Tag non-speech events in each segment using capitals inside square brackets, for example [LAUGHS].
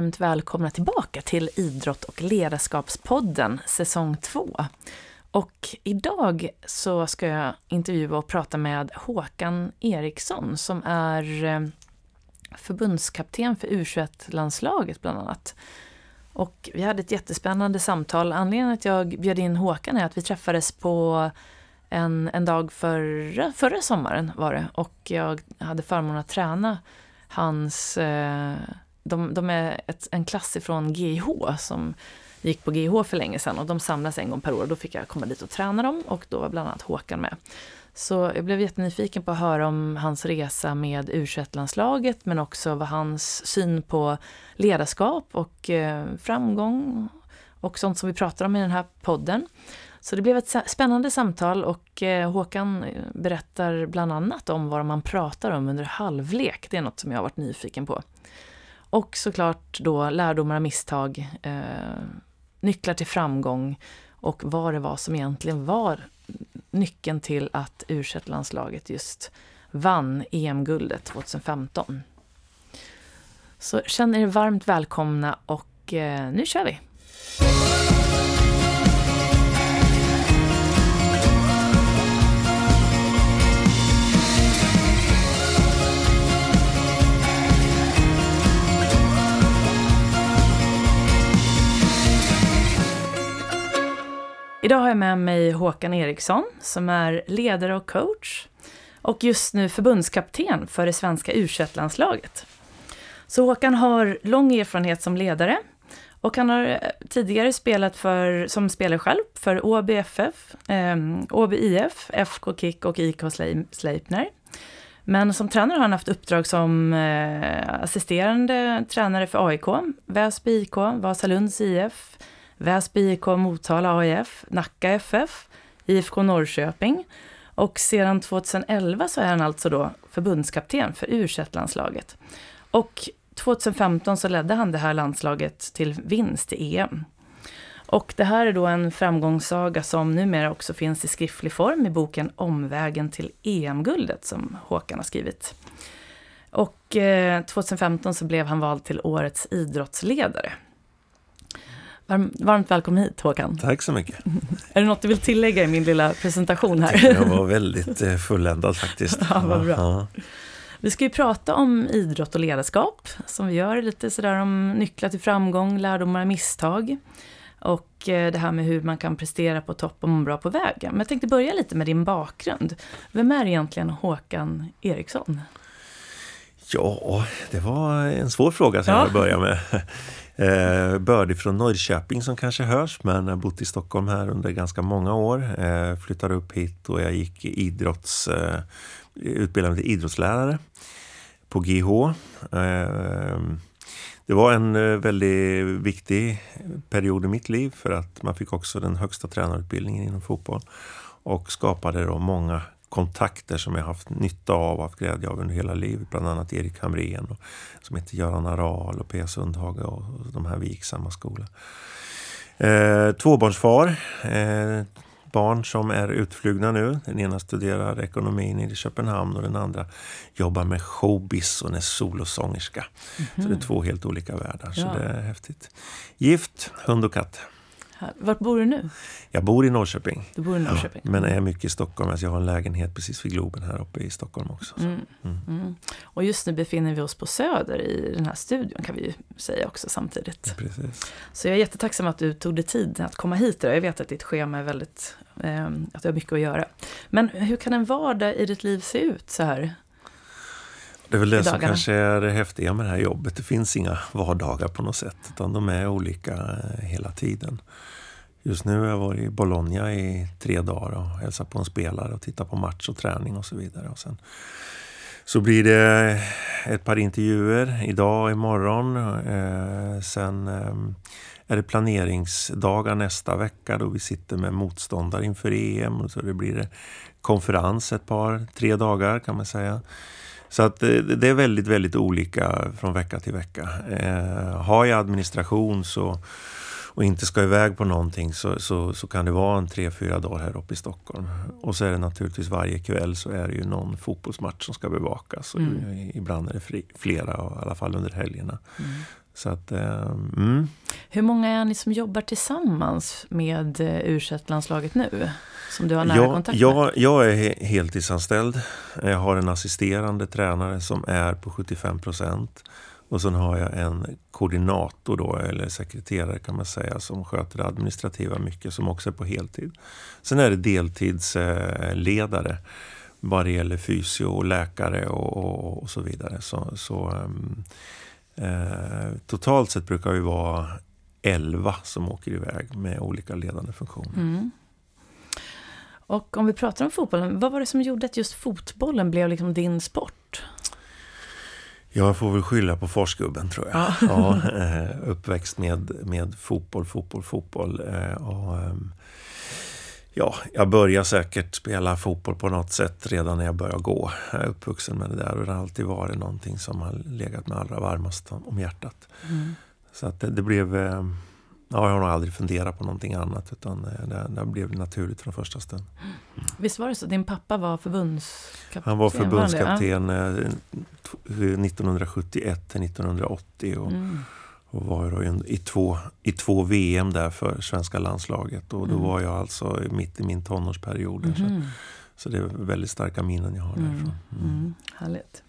varmt välkomna tillbaka till Idrott och ledarskapspodden säsong 2. Och idag så ska jag intervjua och prata med Håkan Eriksson som är eh, förbundskapten för U21-landslaget bland annat. Och vi hade ett jättespännande samtal. Anledningen att jag bjöd in Håkan är att vi träffades på en, en dag förra, förra sommaren var det. Och jag hade förmånen att träna hans... Eh, de, de är ett, en klass ifrån GIH som gick på GIH för länge sedan och de samlas en gång per år. Då fick jag komma dit och träna dem och då var bland annat Håkan med. Så jag blev jättenyfiken på att höra om hans resa med u landslaget men också vad hans syn på ledarskap och eh, framgång och sånt som vi pratar om i den här podden. Så det blev ett spännande samtal och eh, Håkan eh, berättar bland annat om vad man pratar om under halvlek. Det är något som jag har varit nyfiken på. Och såklart då lärdomar och misstag, eh, nycklar till framgång och vad det var som egentligen var nyckeln till att u landslaget just vann EM-guldet 2015. Så känn er varmt välkomna och eh, nu kör vi! Idag har jag med mig Håkan Eriksson som är ledare och coach och just nu förbundskapten för det svenska u landslaget Så Håkan har lång erfarenhet som ledare och han har eh, tidigare spelat för, som spelare själv för Åby FF, eh, Åby IF, FK Kick och IK Sleipner. Men som tränare har han haft uppdrag som eh, assisterande tränare för AIK, Väsby IK, Vasalunds IF, Väsby IK, Motala AIF, Nacka FF, IFK Norrköping och sedan 2011 så är han alltså då förbundskapten för u landslaget Och 2015 så ledde han det här landslaget till vinst i EM. Och det här är då en framgångssaga som numera också finns i skriftlig form i boken Omvägen till EM-guldet som Håkan har skrivit. Och eh, 2015 så blev han vald till årets idrottsledare. Varmt välkommen hit Håkan. Tack så mycket. [LAUGHS] Är det något du vill tillägga i min lilla presentation här? Jag var väldigt eh, fulländad faktiskt. [LAUGHS] Ja, vad bra. Ja. Vi ska ju prata om idrott och ledarskap, som vi gör lite sådär om nycklar till framgång, lärdomar och misstag. Och eh, det här med hur man kan prestera på topp och må bra på vägen. Men jag tänkte börja lite med din bakgrund. Vem är egentligen Håkan Eriksson? Ja, det var en svår fråga som ja. jag börja med. Eh, bördig från Norrköping som kanske hörs, men jag har bott i Stockholm här under ganska många år. Eh, flyttade upp hit och jag gick idrotts, eh, utbildade mig till idrottslärare på GH. Eh, det var en eh, väldigt viktig period i mitt liv för att man fick också den högsta tränarutbildningen inom fotboll och skapade då många kontakter som jag haft nytta av och haft glädje av under hela livet. Bland annat Erik Hamrén och, som heter Göran Aral och P. Sundhage och, och de här vi gick samma skola. Eh, tvåbarnsfar. Eh, barn som är utflugna nu. Den ena studerar ekonomin i Köpenhamn och den andra jobbar med showbiz och är solosångerska. Mm -hmm. Så det är två helt olika världar. Ja. Så det är häftigt. Gift, hund och katt. Vart bor du nu? Jag bor i Norrköping. Du bor i Norrköping? Ja, men är mycket i Stockholm. Alltså jag har en lägenhet precis vid Globen här uppe i Stockholm också. Mm. Mm. Mm. Och just nu befinner vi oss på Söder i den här studion kan vi ju säga också samtidigt. Ja, precis. Så jag är jättetacksam att du tog dig tid att komma hit. Jag vet att ditt schema är väldigt, eh, att du har mycket att göra. Men hur kan en vardag i ditt liv se ut så här? Det är väl det som kanske är det häftiga med det här jobbet. Det finns inga vardagar på något sätt, utan de är olika eh, hela tiden. Just nu har jag varit i Bologna i tre dagar och hälsat på en spelare och tittat på match och träning och så vidare. Och sen så blir det ett par intervjuer idag och imorgon. Eh, sen eh, är det planeringsdagar nästa vecka då vi sitter med motståndare inför EM. Och så det blir det konferens ett par, tre dagar kan man säga. Så att det är väldigt, väldigt olika från vecka till vecka. Eh, har jag administration så och inte ska iväg på någonting så, så, så kan det vara en tre, fyra dagar här uppe i Stockholm. Och så är det naturligtvis varje kväll så är det ju någon fotbollsmatch som ska bevakas. Mm. Och ibland är det flera, i alla fall under helgerna. Mm. Så att, eh, mm. Hur många är ni som jobbar tillsammans med eh, u landslaget nu? Som du har nära jag, kontakt med? Jag, jag är heltidsanställd. Jag har en assisterande tränare som är på 75 procent. Och sen har jag en koordinator då, eller sekreterare kan man säga, som sköter det administrativa mycket, som också är på heltid. Sen är det deltidsledare vad det gäller fysio och läkare och, och, och så vidare. Så, så um, eh, totalt sett brukar vi vara 11 som åker iväg med olika ledande funktioner. Mm. Och om vi pratar om fotbollen, vad var det som gjorde att just fotbollen blev liksom din sport? Jag får väl skylla på forsgubben tror jag. Ja. ja eh, uppväxt med, med fotboll, fotboll, fotboll. Eh, och, ehm, ja, jag började säkert spela fotboll på något sätt redan när jag började gå. Jag är uppvuxen med det där och det har alltid varit någonting som har legat mig allra varmast om hjärtat. Mm. Så att det, det blev ehm, Ja, jag har nog aldrig funderat på någonting annat utan eh, det, det blev naturligt från första stund. Mm. Visst var det så? Din pappa var förbundskapten? Han var förbundskapten var ja. 1971 eh, till 1980 och, mm. Och var i, två, i två VM där för svenska landslaget. Och då mm. var jag alltså mitt i min tonårsperiod. Så, mm-hmm. så det är väldigt starka minnen jag har mm. därifrån. Mm. Härligt.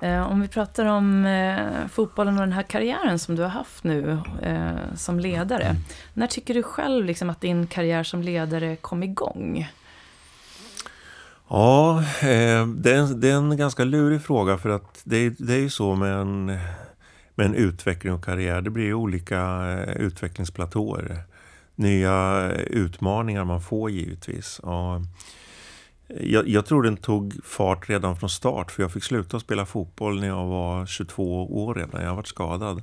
Eh, om vi pratar om eh, fotbollen och den här karriären som du har haft nu eh, som ledare. Mm. När tycker du själv liksom, att din karriär som ledare kom igång? Ja, eh, det, är en, det är en ganska lurig fråga för att det, det är ju så med en, men utveckling och karriär. Det blir olika eh, utvecklingsplatåer. Nya eh, utmaningar man får givetvis. Och eh, jag, jag, tror den tog fart redan från start för jag fick sluta spela fotboll när jag var 22 år redan. Jag varit skadad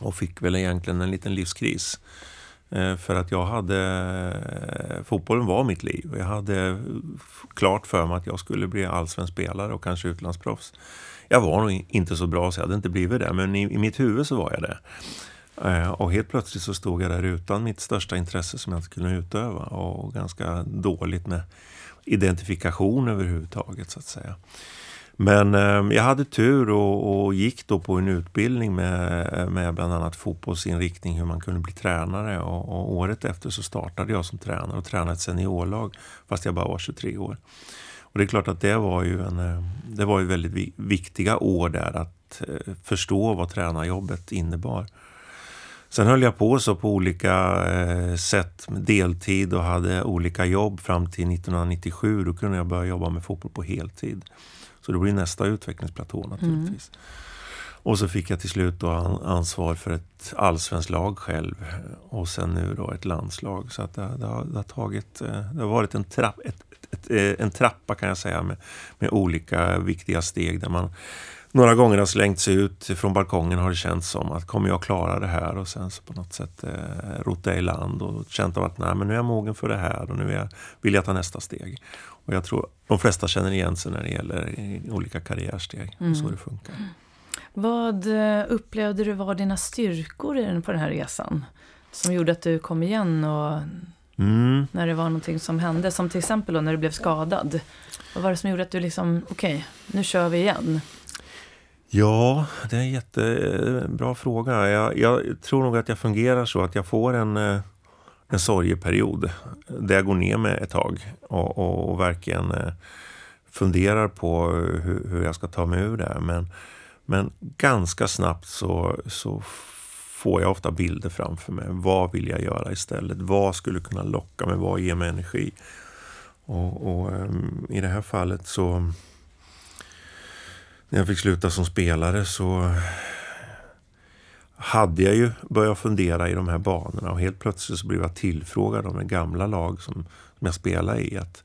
och fick väl egentligen en liten livskris. Eh, för att jag hade... Fotbollen var mitt liv. Jag hade klart för mig att jag skulle bli allsvensk spelare och kanske utlandsproffs. Jag var nog inte så bra så jag hade inte blivit det, men i, i mitt huvud så var jag det. Eh, och helt plötsligt så stod jag där utan mitt största intresse som jag inte kunde utöva och ganska dåligt med identifikation överhuvudtaget så att säga. Men eh, jag hade tur och, och, gick då på en utbildning med, med bland annat fotbollsinriktning, hur man kunde bli tränare. Och, och, året efter så startade jag som tränare och tränade ett seniorlag fast jag bara var 23 år. Och det är klart att det var ju, en, eh, det var ju väldigt viktiga år där att eh, förstå vad tränarjobbet innebar. Sen höll jag på så på olika eh, sätt med deltid och hade olika jobb fram till 1997. Då kunde jag börja jobba med fotboll på heltid. Så det blir nästa utvecklingsplatå naturligtvis. Mm. Och så fick jag till slut då ansvar för ett allsvenskt lag själv och sen nu då ett landslag. Så att det, det, har, det har, tagit, eh, det har varit en, trapp, ett, ett, ett, eh, en trappa kan jag säga med, med olika viktiga steg där man några gånger har slängts ut från balkongen har det känts som att kommer jag klara det här och sen så på något sätt eh, rota i land och känt av att nej men nu är jag mogen för det här och nu är jag, vill jag ta nästa steg. Och jag tror de flesta känner igen sig när det gäller olika karriärsteg. Mm. Så det funkar. Vad eh, upplevde du var dina styrkor på den här resan? Som gjorde att du kom igen och mm. när det var någonting som hände? Som till exempel då när du blev skadad. Vad var det som gjorde att du liksom, okej, okay, nu kör vi igen? Ja, det är en jättebra fråga. Jag, jag, tror nog att jag fungerar så att jag får en, eh, en sorgeperiod där jag går ner med ett tag och, och, och verkligen eh, funderar på hur, hur, jag ska ta mig ur det. Men, men ganska snabbt så, så får jag ofta bilder framför mig. Vad vill jag göra istället? Vad skulle kunna locka mig? Vad ger mig energi? Och, och um, i det här fallet så när jag fick sluta som spelare så hade jag ju börjat fundera i de här banorna och helt plötsligt så blev jag tillfrågad om en gamla lag som, som jag spelade i. Att,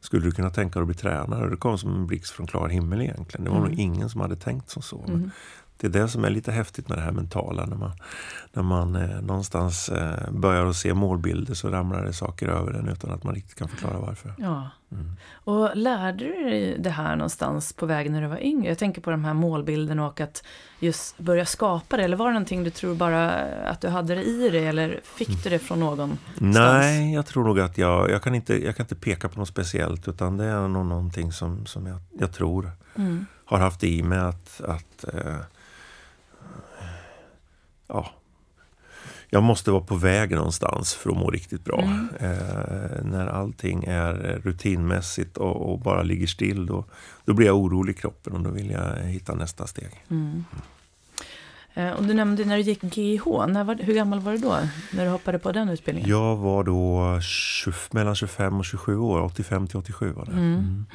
skulle du kunna tänka dig att bli tränare? Det kom som en blixt från klar himmel egentligen. Det var mm. nog ingen som hade tänkt som så. Mm det är det som är lite häftigt med det här mentala. När man, när man eh, någonstans eh, börjar att se målbilder så ramlar det saker över en utan att man riktigt kan förklara varför. Ja. Mm. Och lärde du dig det här någonstans på vägen när du var yngre? Jag tänker på de här målbilderna och att just börja skapa det. Eller var det någonting du tror bara att du hade det i dig eller fick du det från någon? Nej, jag tror nog att jag, jag kan inte, jag kan inte peka på något speciellt utan det är nog någonting som, som jag, jag tror mm. har haft i mig att, att eh, ja, jag måste vara på väg någonstans för att må riktigt bra. Mm. Eh, när allting är rutinmässigt och, och, bara ligger still då, då blir jag orolig i kroppen och då vill jag hitta nästa steg. Mm. Eh, och du nämnde när du gick GIH, när var, hur gammal var du då? När du hoppade på den utbildningen? Jag var då 20, mellan 25 och 27 år, 85 till 87 var det. Mm.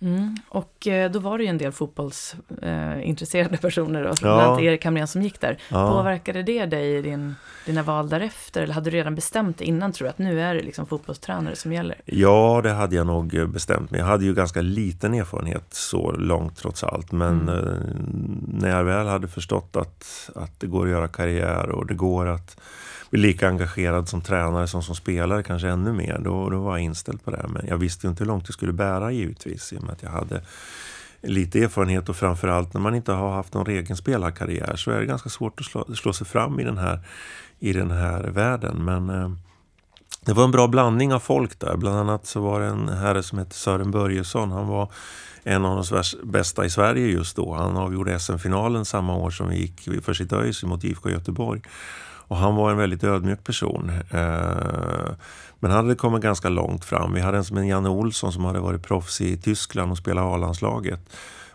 Mm. Och eh, då var det ju en del fotbollsintresserade eh, [LAUGHS] personer, då, bland annat Erik Hamrén som gick där. Ja. Påverkade det dig i din, dina val därefter? Eller hade du redan bestämt innan, tror du, att nu är det liksom fotbollstränare som gäller? Ja, det hade jag nog bestämt mig. Jag hade ju ganska liten erfarenhet så långt trots allt. Men mm. eh, när jag väl hade förstått att, att det går att göra karriär och det går att bli lika engagerad som tränare som som spelare, kanske ännu mer. Då, då var jag inställd på det. Men jag visste inte hur långt det skulle bära givetvis i och med att jag hade lite erfarenhet och framförallt när man inte har haft någon egen spelarkarriär så är det ganska svårt att slå, slå sig fram i den här, i den här världen. Men eh, det var en bra blandning av folk där. Bland annat så var det en herre som hette Sören Börjesson. Han var en av de bästa i Sverige just då. Han avgjorde SM-finalen samma år som vi gick för sitt ÖIS mot IFK Göteborg. Och han var en väldigt ödmjuk person. Eh, men han hade kommit ganska långt fram. Vi hade en som en Janne Olsson som hade varit proffs i Tyskland och spelat A-landslaget.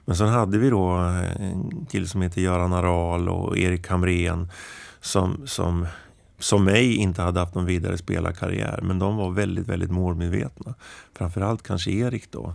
Men sen hade vi då en kille som heter Göran Aral och Erik Hamrén som, som, som mig inte hade haft någon vidare spelarkarriär. Men de var väldigt, väldigt målmedvetna. Framförallt kanske Erik då.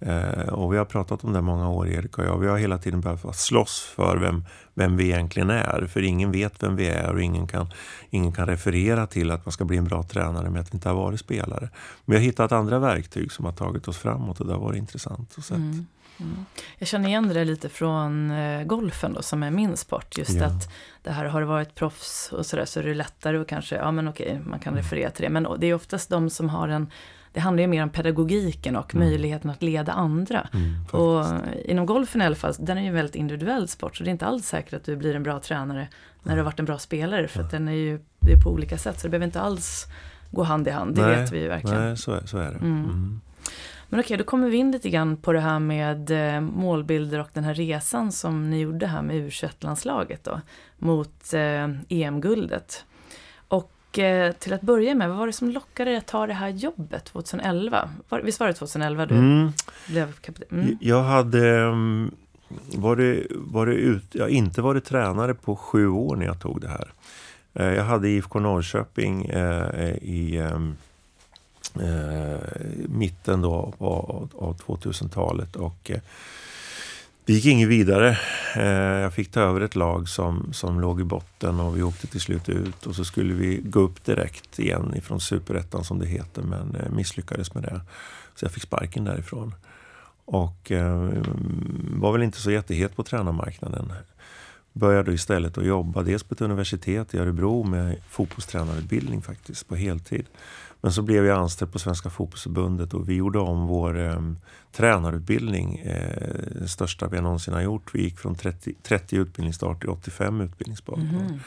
Eh, och vi har pratat om det många år, Erik och jag. Vi har hela tiden behövt slåss för vem, vem vi egentligen är. För ingen vet vem vi är och ingen kan, ingen kan referera till att man ska bli en bra tränare med att vi inte har varit spelare. Men vi har hittat andra verktyg som har tagit oss framåt och det har varit intressant att se. Mm. Mm. Jag känner igen det lite från eh, golfen då, som är min sport. Just ja. att det här har varit proffs och sådär så är det lättare och kanske, ja men okej, man kan mm. referera till det. Men det är oftast de som har en det handlar ju mer om pedagogiken och mm. möjligheten att leda andra. Mm, och inom golfen i alla fall, den är ju en väldigt individuell sport. Så det är inte alls säkert att du blir en bra tränare när du har varit en bra spelare. För att den är ju det är på olika sätt. Så det behöver inte alls gå hand i hand. Det nej, vet vi ju verkligen. Nej, så så är det. Mm. mm. Men okej, då kommer vi in lite grann på det här med eh, målbilder och den här resan som ni gjorde här med U21-landslaget då. Mot eh, EM-guldet. Eh, till att börja med, vad var det som lockade dig att ta det här jobbet 2011? Var, visst var det 2011 du mm. blev kapten? Mm. Jag hade mm, varit, varit ut, jag inte varit tränare på sju år när jag tog det här. Eh, jag hade IFK Norrköping eh, i ehm, eh, mitten då av, av 2000-talet och det gick inget vidare. Eh, jag fick ta över ett lag som, som låg i botten och vi åkte till slut ut. Och så skulle vi gå upp direkt igen ifrån superettan som det heter, men eh, misslyckades med det. Så jag fick sparken därifrån. Och eh, var väl inte så jättehet på tränarmarknaden. Började istället att jobba dels på ett universitet i Örebro med fotbollstränarutbildning faktiskt på heltid. Men så blev jag anställd på Svenska fotbollsförbundet och vi gjorde om vår eh, tränarutbildning. Eh, den största vi någonsin har gjort. Vi gick från 30, 30 utbildningsstart till 85 utbildningsstart. Mm.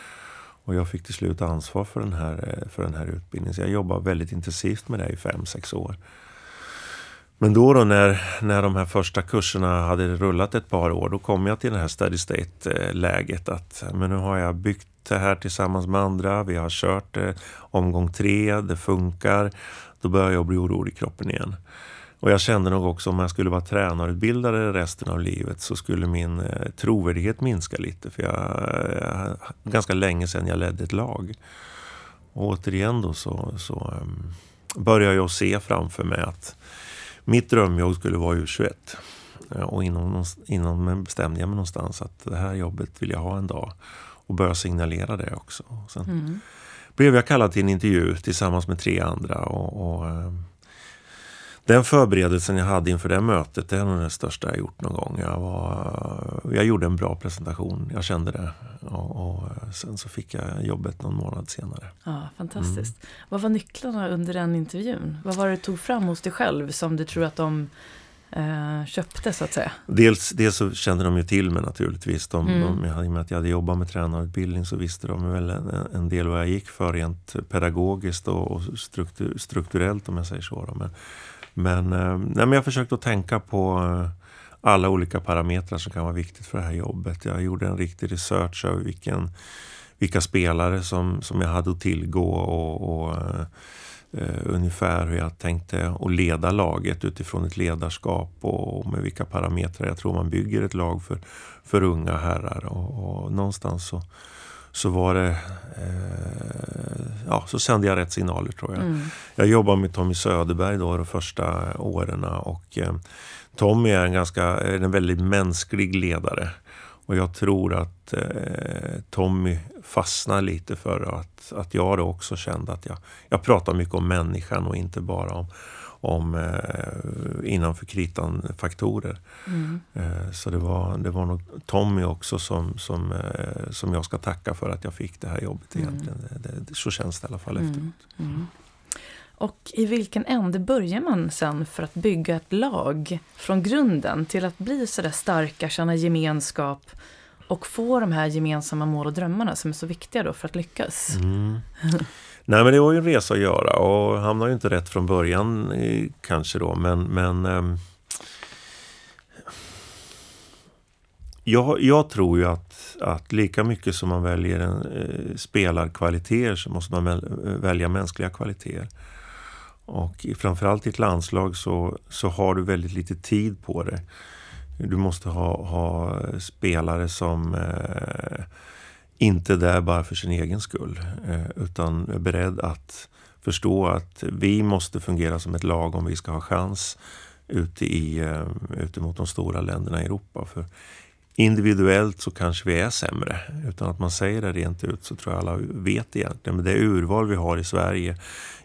Och jag fick till slut ansvar för den, här, eh, för den här utbildningen. Så jag jobbade väldigt intensivt med det i fem sex år. Men då, då när, när de här första kurserna hade rullat ett par år, då kom jag till det här steady state-läget att men nu har jag byggt det här tillsammans med andra. Vi har kört eh, omgång tre, det funkar. Då börjar jag bli orolig i kroppen igen. Och jag kände nog också om jag skulle vara tränarutbildare resten av livet så skulle min eh, trovärdighet minska lite. För jag, jag, ganska länge sedan jag ledde ett lag. Och återigen då så, så ehm, um, började jag se framför mig att mitt drömjobb skulle vara U21. Eh, och inom, inom bestämde jag mig någonstans att det här jobbet vill jag ha en dag och börja signalera det också. Sen mm. blev jag kallad till en intervju tillsammans med tre andra. Och, och eh, den förberedelsen jag hade inför det mötet, det är nog det största jag gjort någon gång. Jag, var, jag gjorde en bra presentation, jag kände det. Och, och sen så fick jag jobbet någon månad senare. Ja, Fantastiskt. Mm. Vad var nycklarna under den intervjun? Vad var det du tog fram hos dig själv som du tror att de eh, köpte så att säga? Dels, dels så kände de ju till mig naturligtvis. De, mm. de, I och med att jag hade jobbat med tränarutbildning så visste de väl en, en del vad jag gick för rent pedagogiskt och, och struktur, strukturellt om jag säger så. Då. Men, men, eh, nej, men jag försökte att tänka på eh, alla olika parametrar som kan vara viktigt för det här jobbet. Jag gjorde en riktig research över vilken vilka spelare som, som jag hade att tillgå och, och eh, ungefär hur jag tänkte att leda laget utifrån ett ledarskap och, med vilka parametrar jag tror man bygger ett lag för, för unga herrar. Och, och någonstans så, så var det eh, ja, så sände jag rätt signaler tror jag. Mm. Jag jobbade med Tommy Söderberg då de första åren och eh, Tommy är en ganska, en väldigt mänsklig ledare. Och jag tror att eh, Tommy fastnar lite för att, att jag då också kände att jag, jag pratar mycket om människan och inte bara om, om eh, innanför kritan-faktorer. Mm. Eh, så det var, det var nog Tommy också som, som, eh, som jag ska tacka för att jag fick det här jobbet mm. egentligen. Det, det, så känns det i alla fall mm. efteråt. Mm. Och i vilken ände börjar man sen för att bygga ett lag från grunden till att bli så där starka, känna gemenskap och få de här gemensamma mål och drömmarna som är så viktiga då för att lyckas? Mm. [LAUGHS] Nej men det var ju en resa att göra och hamnade ju inte rätt från början kanske då men, men ähm, jag, jag, tror ju att, att lika mycket som man väljer en, äh, spelarkvaliteter så måste man väl, välja mänskliga kvaliteter. Och framförallt i ett landslag så, så har du väldigt lite tid på det. Du måste ha, ha spelare som eh, inte är där bara för sin egen skull. Eh, utan är beredd att förstå att vi måste fungera som ett lag om vi ska ha chans ute, i, eh, ute mot de stora länderna i Europa. För individuellt så kanske vi är sämre. Utan att man säger det rent ut så tror jag alla vet egentligen. Men det urval vi har i Sverige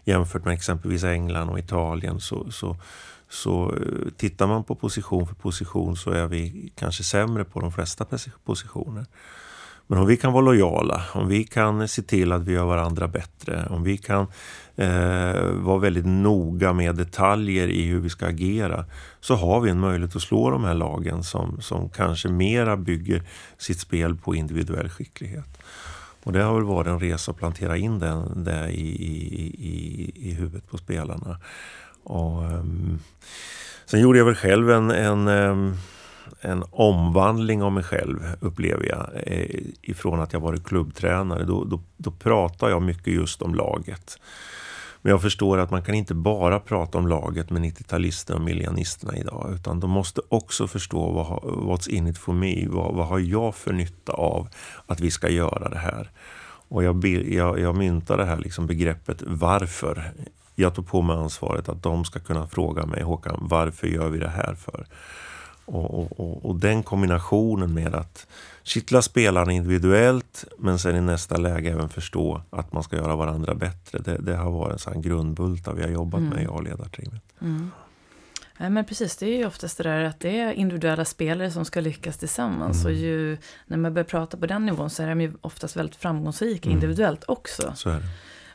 jämfört med exempelvis England och Italien så, så, så eh, tittar man på position för position så är vi kanske sämre på de flesta positioner. Men om vi kan vara lojala, om vi kan se till att vi gör varandra bättre, om vi kan eh, vara väldigt noga med detaljer i hur vi ska agera, så har vi en möjlighet att slå de här lagen som, som kanske mera bygger sitt spel på individuell skicklighet. Och det har väl varit en resa att plantera in den där i, i, i, i huvudet på spelarna. Och, um, sen gjorde jag väl själv en, en um, en omvandling av mig själv, upplever jag, eh, ifrån att jag varit klubbtränare. Då, då, då pratar jag mycket just om laget. Men jag förstår att man kan inte bara prata om laget med 90-talisterna och miljonisterna idag. Utan de måste också förstå vad, what's in it for me. Vad, vad har jag för nytta av att vi ska göra det här? Och jag, jag, jag myntar det här liksom begreppet varför. Jag tog på mig ansvaret att de ska kunna fråga mig, Håkan, varför gör vi det här för? Och, och, och, den kombinationen med att kittla spelarna individuellt men sen i nästa läge även förstå att man ska göra varandra bättre. Det, det har varit en sån grundbult vi har jobbat mm. med i A-ledarteamet. Mm. Ja, men precis, det är ju oftast det där att det är individuella spelare som ska lyckas tillsammans. Mm. Och ju, när man börjar prata på den nivån så är de ju oftast väldigt framgångsrika mm. individuellt också. Så är det.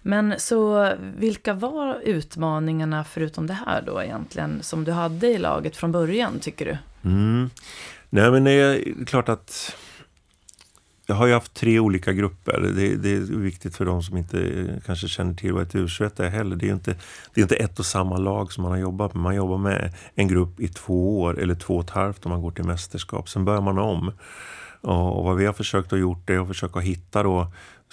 Men så vilka var utmaningarna förutom det här då egentligen som du hade i laget från början tycker du? Mm. Nej men det är klart att jag har ju haft tre olika grupper. Det, det, är viktigt för de som inte kanske känner till vad ett U21 är heller. Det är inte, det är inte ett och samma lag som man har jobbat med. Man jobbar med en grupp i två år eller två och ett halvt om man går till mästerskap. Sen börjar man om. Och, vad vi har försökt att gjort är att försöka hitta då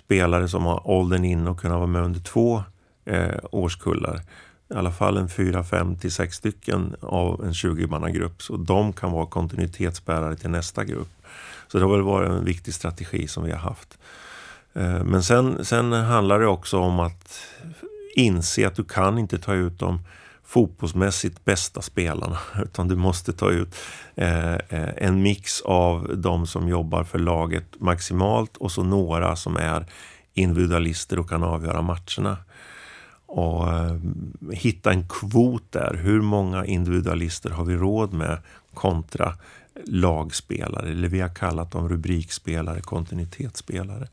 spelare som har åldern in och kunna vara med under två eh, årskullar. I alla fall en fyra, fem till sex stycken av en 20-mannagrupp. Så de kan vara kontinuitetsbärare till nästa grupp. Så det har väl varit en viktig strategi som vi har haft. Eh, men sen, sen handlar det också om att inse att du kan inte ta ut dem fotbollsmässigt bästa spelarna. [LAUGHS] Utan du måste ta ut eh, eh, en mix av de som jobbar för laget maximalt och så några som är individualister och kan avgöra matcherna. Och eh, hitta en kvot där. Hur många individualister har vi råd med kontra lagspelare? Eller vi har kallat dem rubrikspelare, kontinuitetsspelare.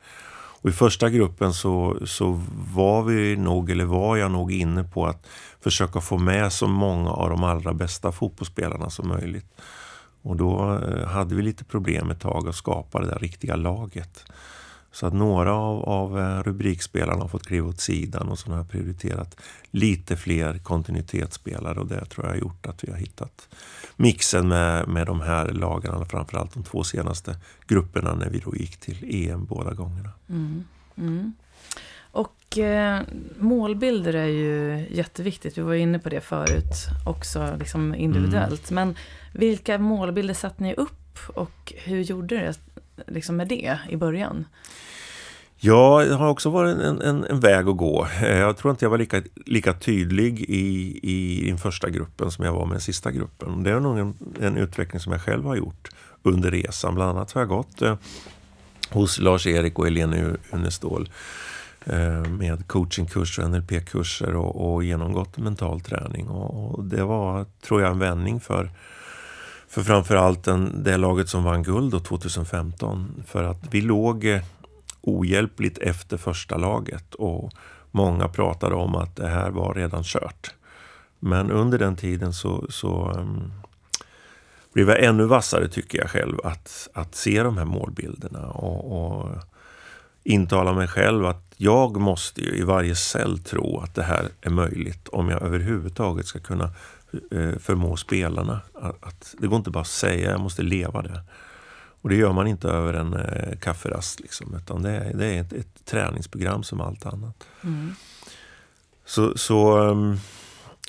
Och I första gruppen så, så var vi nog, eller var jag nog inne på att försöka få med så många av de allra bästa fotbollsspelarna som möjligt. Och då eh, hade vi lite problem ett tag att skapa det där riktiga laget. Så att några av, av eh, rubrikspelarna har fått kliva åt sidan och så har jag prioriterat lite fler kontinuitetsspelare och det tror jag har gjort att vi har hittat mixen med, med de här lagarna, framförallt de två senaste grupperna när vi då gick till EM båda gångerna. Mm. Mm. Och eh, målbilder är ju jätteviktigt. Vi var inne på det förut också liksom individuellt. Mm. Men vilka målbilder satte ni upp och hur gjorde det liksom med det i början? Ja, det har också varit en, en, en, väg att gå. Eh, jag tror inte jag var lika, lika tydlig i, i den första gruppen som jag var med den sista gruppen. Det är nog en, en utveckling som jag själv har gjort under resan. Bland annat har jag gått eh, hos Lars-Erik och Helene Unestål eh, med coachingkurser och NLP-kurser och, och, genomgått mental träning. Och, och, det var, tror jag, en vändning för för framförallt den, det laget som vann guld 2015. För att vi låg eh, ohjälpligt efter första laget och många pratade om att det här var redan kört. Men under den tiden så, så um, blev jag ännu vassare tycker jag själv att, att se de här målbilderna och, och intala mig själv att jag måste ju i varje cell tro att det här är möjligt om jag överhuvudtaget ska kunna eh, förmå spelarna. Att, att, det går inte bara att säga, jag måste leva det. Och det gör man inte över en eh, kafferast. Liksom, utan det är, det är ett, ett träningsprogram som allt annat. Mm. Så, så um,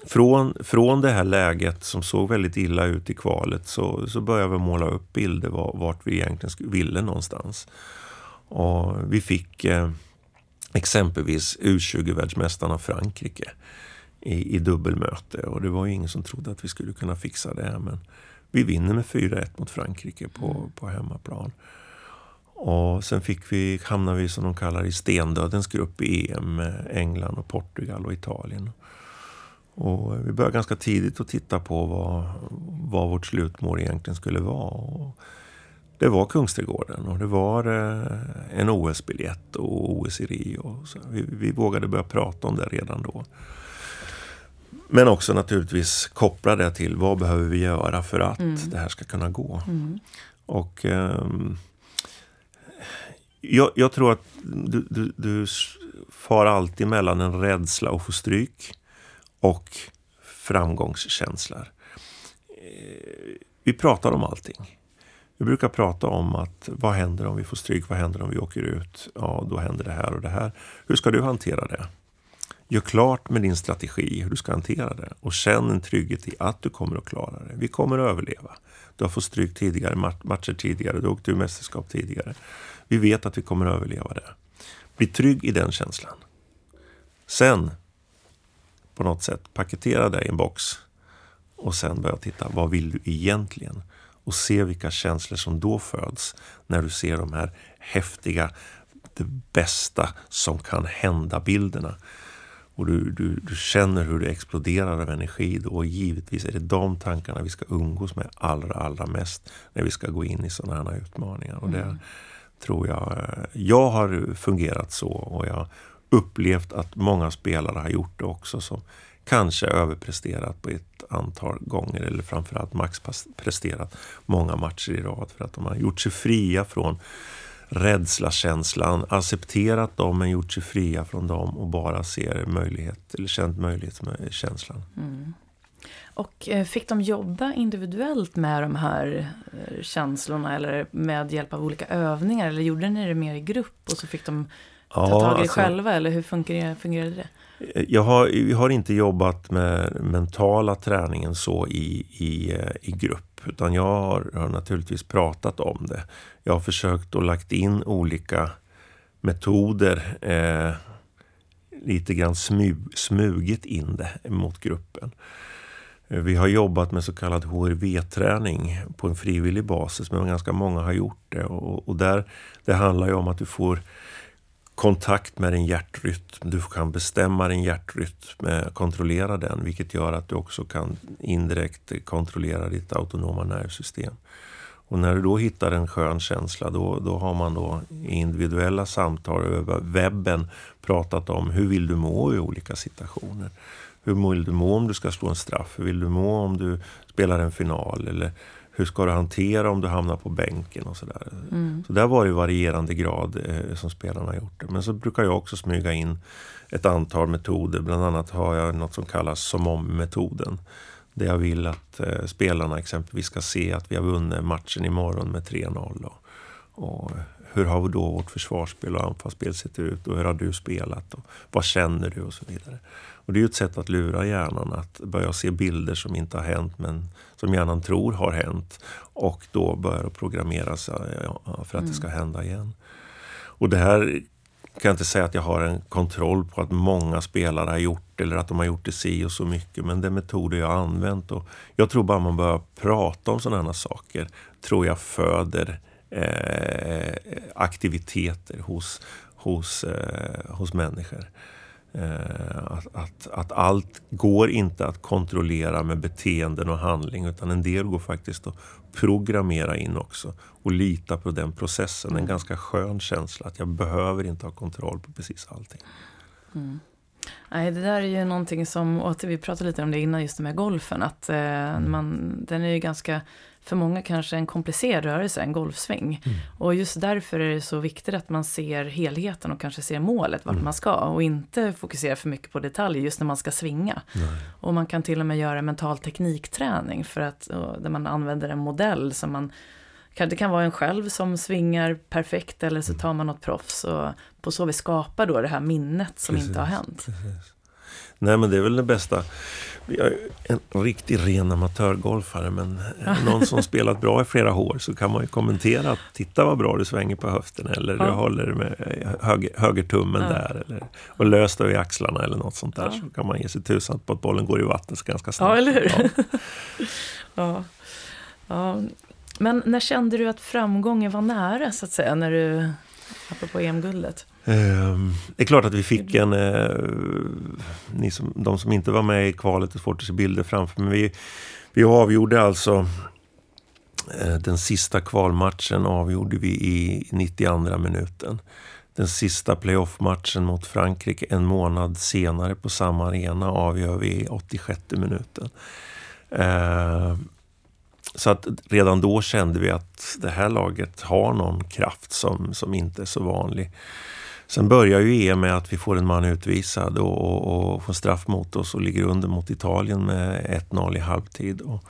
från, från det här läget som såg väldigt illa ut i kvalet så, så började vi måla upp bilder var, vart vi egentligen ville någonstans. Och vi fick eh, exempelvis U20-världsmästarna Frankrike i, i dubbelmöte och det var ju ingen som trodde att vi skulle kunna fixa det. Men vi vinner med 4-1 mot Frankrike på, mm. på hemmaplan. Och sen fick vi, hamnade vi som de kallar i stendödens grupp i EM med England, och Portugal och Italien. Och vi började ganska tidigt att titta på vad, vad vårt slutmål egentligen skulle vara. Och det var Kungsträdgården och det var eh, en OS-biljett och OS i Rio. Så vi, vi vågade börja prata om det redan då. Men också naturligtvis koppla det till vad behöver vi göra för att mm. det här ska kunna gå. Mm. Och um, jag, jag, tror att du, du, du far alltid mellan en rädsla att få stryk och framgångskänslor. Eh, vi pratar om allting. Vi brukar prata om att vad händer om vi får stryk, vad händer om vi åker ut? Ja, då händer det här och det här. Hur ska du hantera det? Gör klart med din strategi hur du ska hantera det och känn en trygghet i att du kommer att klara det. Vi kommer att överleva. Du har fått stryk tidigare, matcher tidigare, du åkte ur mästerskap tidigare. Vi vet att vi kommer att överleva det. Bli trygg i den känslan. Sen, på något sätt, paketera det i en box och sen börja titta, vad vill du egentligen? Och se vilka känslor som då föds när du ser de här häftiga, det bästa som kan hända-bilderna. Och du, du, du, känner hur det exploderar av energi då. Och givetvis är det de tankarna vi ska umgås med allra, allra mest när vi ska gå in i sådana här utmaningar. Och det mm. tror jag, jag har fungerat så och jag upplevt att många spelare har gjort det också som kanske överpresterat på ett antal gånger eller framförallt maxpresterat många matcher i rad för att de har gjort sig fria från rädslakänslan, accepterat dem men gjort sig fria från dem och bara ser möjlighet, eller känt möjlighetskänslan. Mm. Och eh, fick de jobba individuellt med de här eh, känslorna eller med hjälp av olika övningar? Eller gjorde ni det mer i grupp och så fick de ta ja, tag i det alltså, själva? Eller hur fungerade, fungerade det? Jag har, vi har inte jobbat med mentala träningen så i, i, eh, i grupp. Utan jag har, har, naturligtvis pratat om det. Jag har försökt att lagt in olika metoder. Eh, lite grann smug, smugit in det mot gruppen. Eh, vi har jobbat med så kallad HRV-träning på en frivillig basis, men ganska många har gjort det. Och, och där, det handlar ju om att du får kontakt med din hjärtrytm. Du kan bestämma din hjärtrytm, eh, kontrollera den, vilket gör att du också kan indirekt kontrollera ditt autonoma nervsystem. Och när du då hittar en skön känsla, då, då har man då i individuella samtal över webben pratat om hur vill du må i olika situationer. Hur vill du må om du ska slå en straff? Hur vill du må om du spelar en final? Eller hur ska du hantera om du hamnar på bänken och sådär. Mm. Så där var det varierande grad eh, som spelarna gjort det. Men så brukar jag också smyga in ett antal metoder. Bland annat har jag något som kallas som om-metoden. Där jag vill att eh, spelarna exempelvis ska se att vi har vunnit matchen imorgon med 3-0. Och, och hur har då vårt försvarsspel och anfallsspel sett ut och hur har du spelat och vad känner du och så vidare. Och det är ju ett sätt att lura hjärnan att börja se bilder som inte har hänt men som hjärnan tror har hänt och då börjar programmera sig för att det ska hända igen. Och det här kan jag inte säga att jag har en kontroll på att många spelare har gjort eller att de har gjort det si och så mycket. Men det är metoder jag har använt. Och jag tror bara man börjar prata om sådana här saker tror jag föder eh, aktiviteter hos, hos, eh, hos människor. Eh, att, att, att, allt går inte att kontrollera med beteenden och handling utan en del går faktiskt att programmera in också och lita på den processen. En mm. ganska skön känsla att jag behöver inte ha kontroll på precis allting. Mm. Nej, det där är ju någonting som, och vi pratade lite om det innan, just med golfen, att eh, mm. man, den är ju ganska för många kanske en komplicerad rörelse, en golfsving. Mm. Och just därför är det så viktigt att man ser helheten och kanske ser målet, vart mm. man ska. Och inte fokusera för mycket på detaljer just när man ska svinga. Nej. Och man kan till och med göra mental teknikträning för att, där man använder en modell som man det kan vara en själv som svingar perfekt eller så mm. tar man något proffs och på så vis skapar då det här minnet som precis, inte har hänt. Precis. Nej men det är väl det bästa. Jag är en riktig ren amatörgolfare men [LAUGHS] någon som spelat bra i flera år så kan man ju kommentera att titta vad bra du svänger på höften eller ja. du håller med höger, högertummen ja. där eller, och löst i axlarna eller något sånt där ja. så kan man ge sig tusan på att bollen går i vattnet ganska snabbt. Ja, eller hur? [LAUGHS] Ja. ja. Men när kände du att framgången var nära så att säga när du, apropå EM-guldet? Ehm, det är klart att vi fick en... Eh, ni som, de som inte var med i kvalet, är svårt att se bilder framför men vi, vi avgjorde alltså eh, den sista kvalmatchen avgjorde vi i 92 minuten. Den sista playoff-matchen mot Frankrike en månad senare på samma arena avgör vi i 86 minuten. Ehm, så att redan då kände vi att det här laget har någon kraft som, som inte är så vanlig. Sen börjar ju EM med att vi får en man utvisad och, och, och får straff mot oss och ligger under mot Italien med 1-0 i halvtid. Och,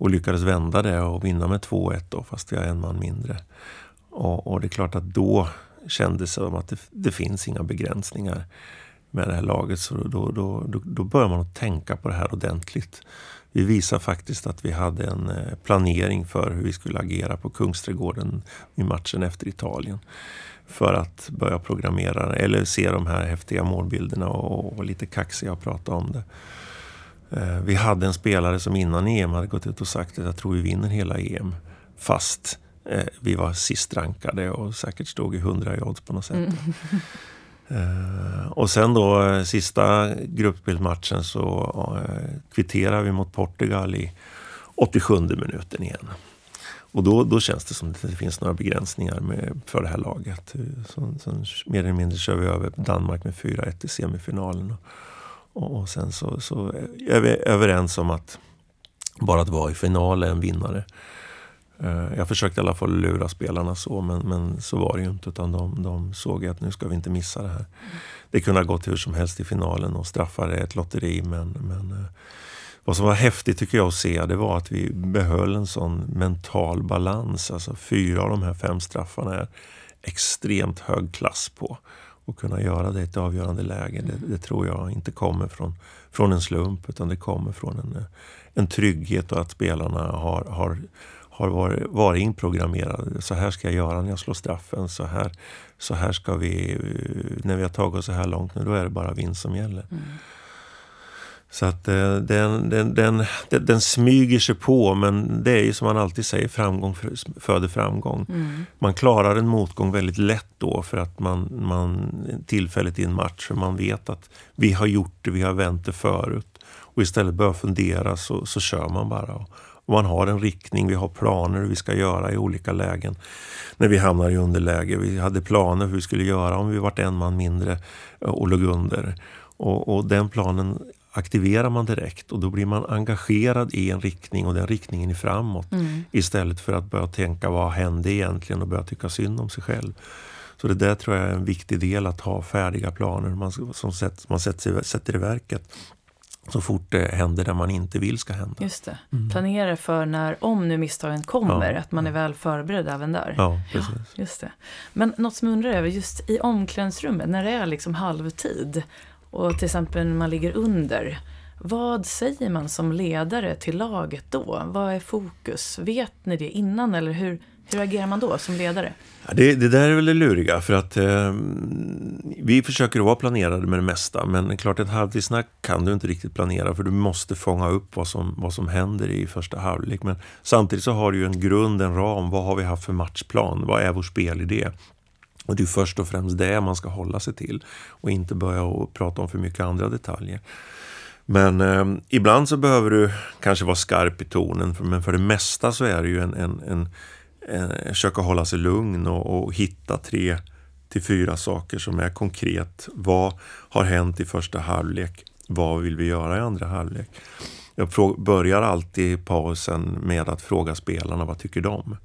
och lyckades vända det och vinna med 2-1 då, fast vi har en man mindre. Och, och, det är klart att då kändes det som att det, det, finns inga begränsningar med det här laget. Så då, då, då, då börjar man att tänka på det här ordentligt. Vi visar faktiskt att vi hade en eh, planering för hur vi skulle agera på Kungsträdgården i matchen efter Italien för att börja programmera eller se de här häftiga målbilderna och, och lite kaxiga och prata om det. Eh, vi hade en spelare som innan EM hade gått ut och sagt att jag tror vi vinner hela EM. Fast eh, vi var sist rankade och säkert stod i 100 i odds på något sätt. Mm. [LAUGHS] Eh, och sen då eh, sista gruppspelsmatchen så eh, kvitterar vi mot Portugal i 87 minuten igen. Och då, då känns det som att det finns några begränsningar med, för det här laget. Så, så mer eller mindre kör vi över Danmark med 4-1 i semifinalen. Och, och sen så, så är vi överens om att bara att vara i final är en vinnare. Eh, jag försökte i alla fall lura spelarna så, men, men så var det ju inte. Utan de, de såg att nu ska vi inte missa det här. Det kunde ha gått hur som helst i finalen och straffar är ett lotteri. Men, men eh, vad som var häftigt tycker jag att se det var att vi behöll en sån mental balans. Alltså fyra av de här fem straffarna är extremt hög klass på. Och kunna göra det i ett avgörande läge, det, det, tror jag inte kommer från, från en slump utan det kommer från en, en trygghet och att spelarna har, har, har varit, varit inprogrammerade. Så här ska jag göra när jag slår straffen. Så här, så här ska vi, när vi har tagit oss så här långt nu, då är det bara vinst som gäller. Mm. Så att eh, den, den, den, den, smyger sig på men det är ju som man alltid säger, framgång föder framgång. Mm. Man klarar en motgång väldigt lätt då för att man, man tillfälligt i en match för man vet att vi har gjort det, vi har vänt det förut. Och istället börjar fundera så, så kör man bara. Och man har en riktning, vi har planer hur vi ska göra i olika lägen. När vi hamnar i underläge. Vi hade planer hur vi skulle göra om vi varit en man mindre och låg under. Och, och den planen aktiverar man direkt och då blir man engagerad i en riktning och den riktningen är framåt. Mm. Istället för att börja tänka vad hände egentligen och börja tycka synd om sig själv. Så det där tror jag är en viktig del att ha färdiga planer man, som sätt, man sätter, sätter i verket så fort det händer det man inte vill ska hända. Just det. Mm. Planera för när, om nu misstagen kommer, ja. att man är väl förberedd även där. Ja, precis. Ja, just det. Men något som jag undrar över, just i omklädningsrummet, när det är liksom halvtid och till exempel när man ligger under. Vad säger man som ledare till laget då? Vad är fokus? Vet ni det innan eller hur, hur agerar man då som ledare? Ja, det, det, där är väl det luriga för att eh, vi försöker vara planerade med det mesta men klart ett halvtidssnack kan du inte riktigt planera för du måste fånga upp vad som, vad som händer i första halvlek. Men samtidigt så har du ju en grund, en ram. Vad har vi haft för matchplan? Vad är vår spelidé? Och det är först och främst det man ska hålla sig till och inte börja prata om för mycket andra detaljer. Men eh, ibland så behöver du kanske vara skarp i tonen men för det mesta så är det ju en, en, en en försöka hålla sig lugn och, och, hitta tre till fyra saker som är konkret. Vad har hänt i första halvlek? Vad vill vi göra i andra halvlek? Jag börjar alltid pausen med att fråga spelarna vad tycker de?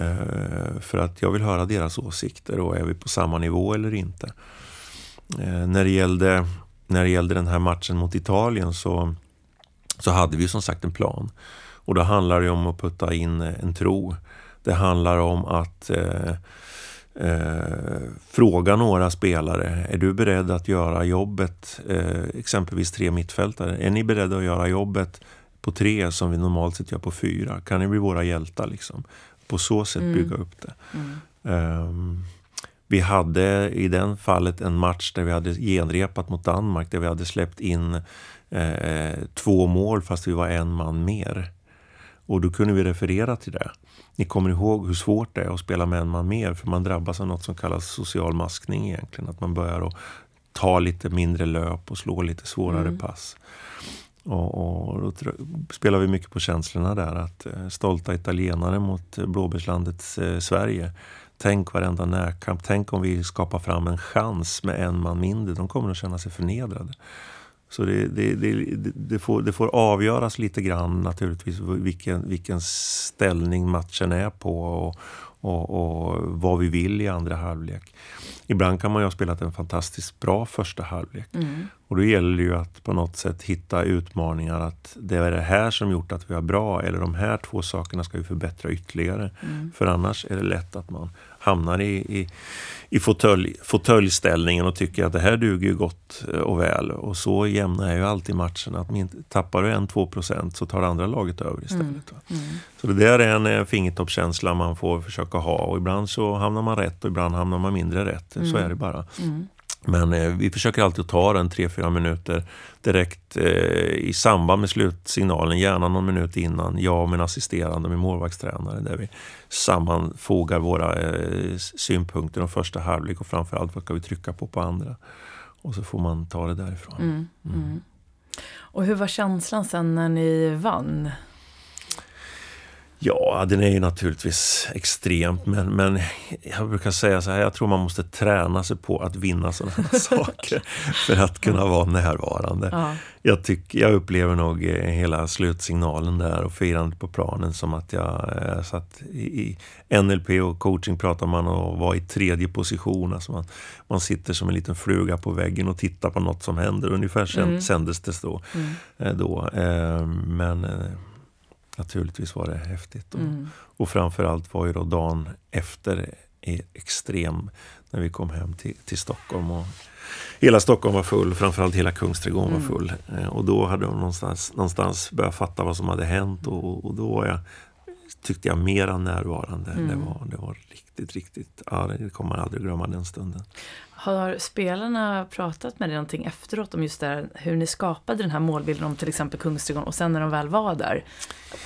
Eh, för att jag vill höra deras åsikter och är vi på samma nivå eller inte? Eh, när, det gällde, när det gällde den här matchen mot Italien så, så hade vi som sagt en plan. Och då handlar det om att putta in en tro. Det handlar om att eh, eh, fråga några spelare. Är du beredd att göra jobbet, eh, exempelvis tre mittfältare? Är ni beredda att göra jobbet på tre som vi normalt sett gör på fyra? Kan ni bli våra hjältar? Liksom? På så sätt mm. bygga upp det. Um, vi hade i den fallet en match där vi hade genrepat mot Danmark där vi hade släppt in eh, två mål fast vi var en man mer. Och då kunde vi referera till det. Ni kommer ihåg hur svårt det är att spela med en man mer för man drabbas av något som kallas social maskning egentligen. Att man börjar att ta lite mindre löp och slå lite svårare mm. pass. Och, och, då spelar vi mycket på känslorna där. Att eh, stolta italienare mot eh, blåbärslandet eh, Sverige. Tänk varenda närkamp. Tänk om vi skapar fram en chans med en man mindre. De kommer att känna sig förnedrade. Så det, det, det, det, får, det får avgöras lite grann naturligtvis vilken, vilken ställning matchen är på och, och, och vad vi vill i andra halvlek. Ibland kan man ju ha spelat en fantastiskt bra första halvlek. Mm. Och då gäller det ju att på något sätt hitta utmaningar. Att det är det här som gjort att vi har bra eller de här två sakerna ska vi förbättra ytterligare. Mm. För annars är det lätt att man hamnar i, i, i fåtölj, fåtöljställningen och tycker att det här duger ju gott eh, och väl. Och så jämna är ju alltid matchen. Att min, tappar du en 2 procent så tar det andra laget över istället. Mm. Mm. Så det där är en eh, fingertoppskänsla man får försöka ha och ibland så hamnar man rätt och ibland hamnar man mindre rätt. Så mm. är det bara. Men eh, vi försöker alltid att ta den 3-4 minuter direkt eh, i samband med slutsignalen, gärna någon minut innan, jag och min assisterande, min målvaktstränare, där vi sammanfogar våra eh, synpunkter om första halvlek och framförallt vad ska vi trycka på på andra. Och så får man ta det därifrån. Mm, mm. mm. Och hur var känslan sen när ni vann? Ja, den är ju naturligtvis extremt, men, men jag brukar säga så här, jag tror man måste träna sig på att vinna sådana här [LAUGHS] saker för att kunna vara närvarande. Ja. Jag, tyck, jag upplever nog eh, hela slutsignalen där och firandet på planen som att jag äh, satt i, i, NLP och coaching pratar man och var i tredje position. Alltså man, man sitter som en liten fluga på väggen och tittar på något som händer. Ungefär mm. kändes det då. Mm. Eh, då. Men Naturligtvis var det häftigt. Och, mm. och framförallt var ju då dagen efter extrem när vi kom hem till, till Stockholm. Och hela Stockholm var full, framförallt hela Kungsträdgården mm. var full. Eh, och då hade de någonstans, någonstans börjat fatta vad som hade hänt och, och då var jag, tyckte jag mera närvarande. Mm. Det, var, det var riktigt, riktigt, ja, det kommer man aldrig glömma den stunden. Har spelarna pratat med dig någonting efteråt om just det hur ni skapade den här målbilden om till exempel Kungsträdgården och sen när de väl var där?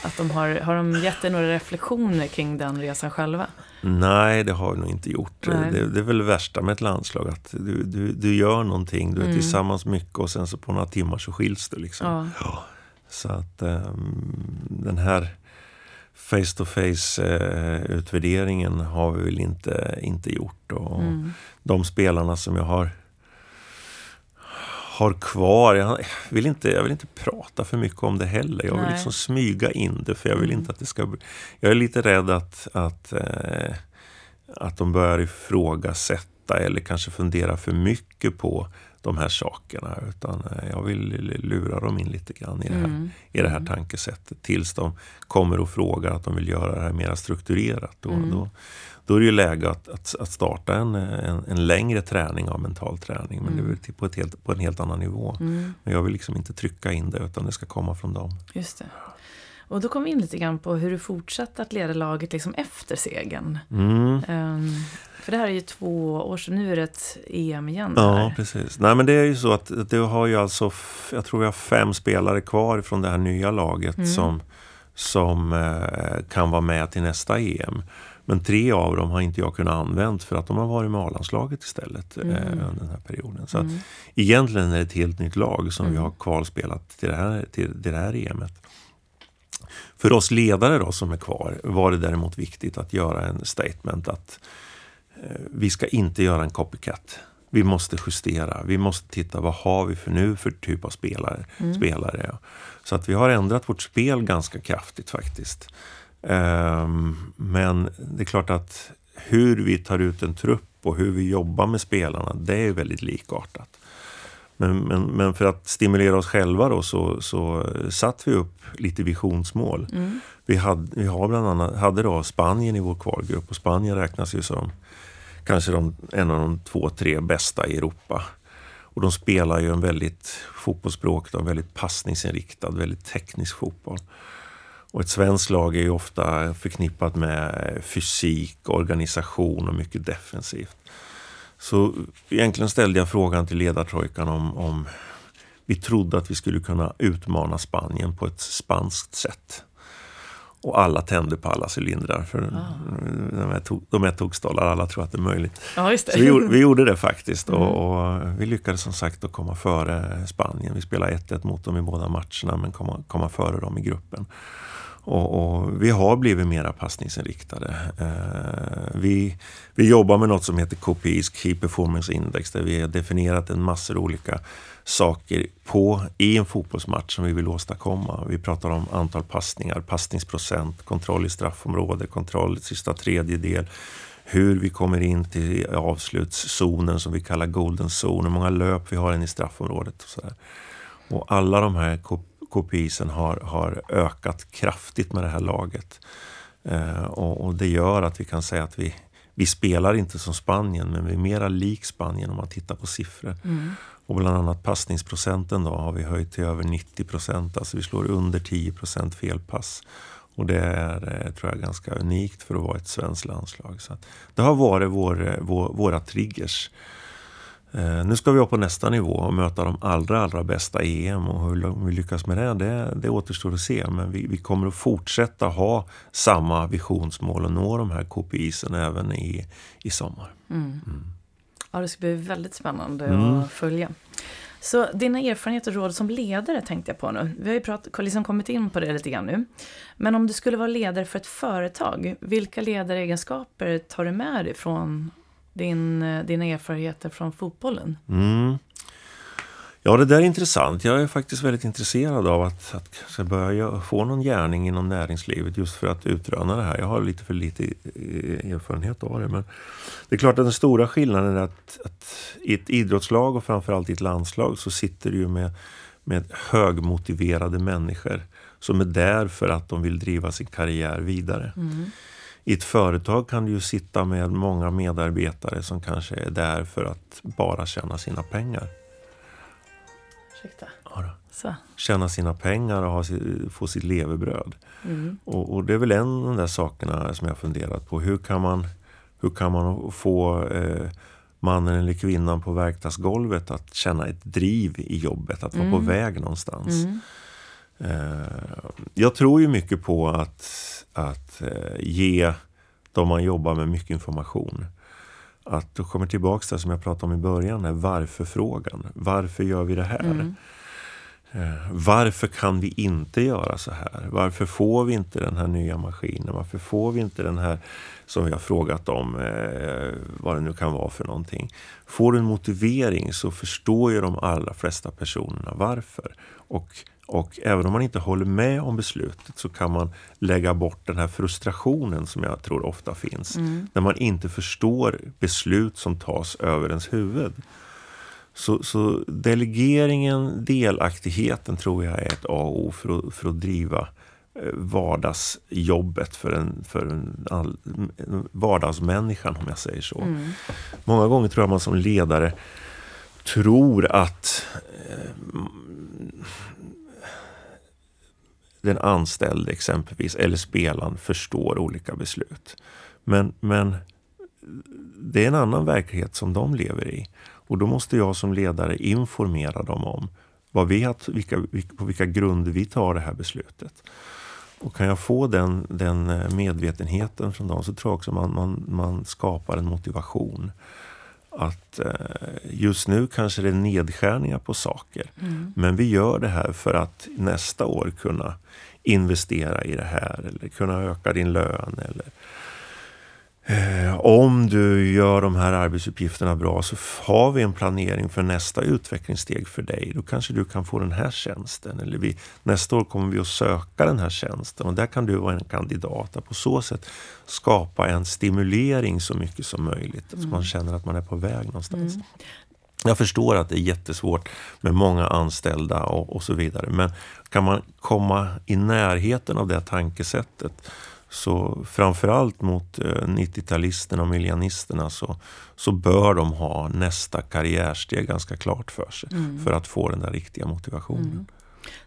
Att de har, har de gett dig några reflektioner kring den resan själva? Nej, det har de nog inte gjort. Det, det, är väl det värsta med ett landslag, att du, du, du gör någonting, du är mm. tillsammans mycket och sen så på några timmar så skiljs du. Liksom. Ja. Så att um, den här face to face utvärderingen har vi väl inte, inte gjort. Och mm. De spelarna som jag har, har kvar. Jag vill, inte, jag vill inte prata för mycket om det heller. Jag vill Nej. liksom smyga in det för jag vill Mm. inte att det ska bli... Jag är lite rädd att, att, eh, att de börjar ifrågasätta eller kanske fundera för mycket på de här sakerna. Utan eh, jag vill lura dem in lite grann i det här, Mm. i det här Mm. tankesättet. Tills de kommer och frågar att de vill göra det här mer strukturerat. Då, Mm. då, då är det ju läge att, att, att starta en, en, en längre träning av mental träning. Men Mm. det är till- på, ett helt, på en helt annan nivå. Mm. Men jag vill liksom inte trycka in det utan det ska komma från dem. Just det. Och då kom vi in lite grann på hur du fortsatte att leda laget liksom efter segern. Mm. Ehm, för det här är ju två år sedan, nu är det ett EM igen. Ja, här. precis. Nej, men det är ju så att det har ju alltså, jag tror vi har fem spelare kvar från det här nya laget Mm. som, som eh, kan vara med till nästa EM. Men tre av dem har inte jag kunnat använt för att de har varit med A-landslaget istället eh, Mm. under den här perioden. Så att Mm. egentligen är det ett helt nytt lag som vi Mm. har kvalspelat till det här, till, till det här EMet. För oss ledare då som är kvar var det däremot viktigt att göra en statement att eh, vi ska inte göra en copycat. Vi måste justera. Vi måste titta vad har vi för nu för typ av spelare. Mm. spelare. Så att vi har ändrat vårt spel ganska kraftigt faktiskt. Ehm, men det är klart att hur vi tar ut en trupp och hur vi jobbar med spelarna, det är väldigt likartat. Men, men, men för att stimulera oss själva då så, så satt vi upp lite visionsmål. Mm. Vi, hade, vi har bland annat, hade då Spanien i vår kvalgrupp och Spanien räknas ju som kanske de, en av de två, tre bästa i Europa. Och de spelar ju en väldigt fotbollsspråk, en väldigt passningsinriktad, väldigt teknisk fotboll. Och ett svenskt lag är ju ofta förknippat med fysik, organisation och mycket defensivt. Så egentligen ställde jag frågan till ledartrojkan om, om vi trodde att vi skulle kunna utmana Spanien på ett spanskt sätt. Och alla tände på alla cylindrar. För Ah. de, är to, de är tokstollar, alla tror att det är möjligt. Just det. Så vi, gjorde- vi gjorde det faktiskt Mm. och, och vi lyckades som sagt att komma före Spanien. Vi spelade 1-1 mot dem i båda matcherna men komma, komma före dem i gruppen. Och, och vi har blivit mera passningsinriktade. Eh, vi, vi jobbar med något som heter KPIs, Key Performance Index, där vi har definierat en massa olika saker på, i en fotbollsmatch som vi vill åstadkomma. Vi pratar om antal passningar, passningsprocent, kontroll i straffområde, kontroll i sista tredjedel, hur vi kommer in till avslutszonen som vi kallar golden zone, hur många löp vi har in i straffområdet och sådär. Och alla de här KPIsen har, har ökat kraftigt med det här laget. Eh, och, och det gör att vi kan säga att vi, vi spelar inte som Spanien, men vi är mera lik Spanien om man tittar på siffror. Mm. Och bland annat passningsprocenten då har vi höjt till över 90 procent. Alltså vi slår under 10 procent felpass. Och det är, eh, tror jag, ganska unikt för att vara ett svenskt landslag. Så det har varit vår, eh, vår, våra triggers. Eh, nu ska vi upp på nästa nivå och möta de allra, allra bästa i EM. Och hur vi lyckas med det, det, det återstår att se. Men vi, vi kommer att fortsätta ha samma visionsmål och nå de här KPIsen även i, i sommar. Mm. Ja, det ska bli väldigt spännande Mm. att följa. Så dina erfarenheter och råd som ledare tänkte jag på nu. Vi har ju prat, liksom kommit in på det lite grann nu. Men om du skulle vara ledare för ett företag, vilka ledaregenskaper tar du med dig från din, eh, dina erfarenheter från fotbollen? Mm. Ja, det där är intressant. Jag är faktiskt väldigt intresserad av att, att börja få någon gärning inom näringslivet just för att utröna det här. Jag har lite för lite eh, erfarenhet av det. Men det är klart att den stora skillnaden är att, att i ett idrottslag och framförallt i ett landslag så sitter du ju med, med högmotiverade människor som är där för att de vill driva sin karriär vidare. Mm. I ett företag kan du ju sitta med många medarbetare som kanske är där för att bara tjäna sina pengar. Ursäkta. Ja. Så. Tjäna sina pengar och ha, få sitt levebröd. Mm. Och, och det är väl en av de där sakerna som jag har funderat på. Hur kan man, hur kan man få eh, mannen eller kvinnan på verkstadsgolvet att känna ett driv i jobbet, att vara på Mm. väg någonstans. Mm. Eh, jag tror ju mycket på att, att eh, ge de man jobbar med mycket information. Att du kommer tillbaka till det som jag pratade om i början, varför-frågan. Varför gör vi det här? Mm. Eh, varför kan vi inte göra så här? Varför får vi inte den här nya maskinen? Varför får vi inte den här som vi har frågat om, eh, vad det nu kan vara för någonting. Får du en motivering så förstår ju de allra flesta personerna varför. Och, och även om man inte håller med om beslutet så kan man lägga bort den här frustrationen som jag tror ofta finns. Mm. När man inte förstår beslut som tas över ens huvud. Så, så, delegeringen, delaktigheten tror jag är ett A och O för att, för att driva eh, vardagsjobbet för en, för en, all, vardagsmänniskan om jag säger så. Mm. Många gånger tror jag man som ledare tror att eh, den anställde exempelvis, eller spelaren, förstår olika beslut. Men, men det är en annan verklighet som de lever i. Och då måste jag som ledare informera dem om vad vi har, vilka, på vilka grunder vi tar det här beslutet. Och kan jag få den, den eh, medvetenheten från dem så tror jag också man, man, man skapar en motivation. Att eh, just nu kanske det är nedskärningar på saker. Mm. Men vi gör det här för att nästa år kunna investera i det här eller kunna öka din lön eller Eh, om du gör de här arbetsuppgifterna bra så har vi en planering för nästa utvecklingssteg för dig. Då kanske du kan få den här tjänsten. Eller vi, nästa år kommer vi att söka den här tjänsten och där kan du vara en kandidat. På så sätt skapa en stimulering så mycket som möjligt. Mm. Så man känner att man är på väg någonstans. Mm. Jag förstår att det är jättesvårt med många anställda och, och så vidare. Men kan man komma i närheten av det tankesättet så framförallt mot 90-talisterna eh, och miljanisterna så, så bör de ha nästa karriärsteg ganska klart för sig. Mm. För att få den där riktiga motivationen. Mm.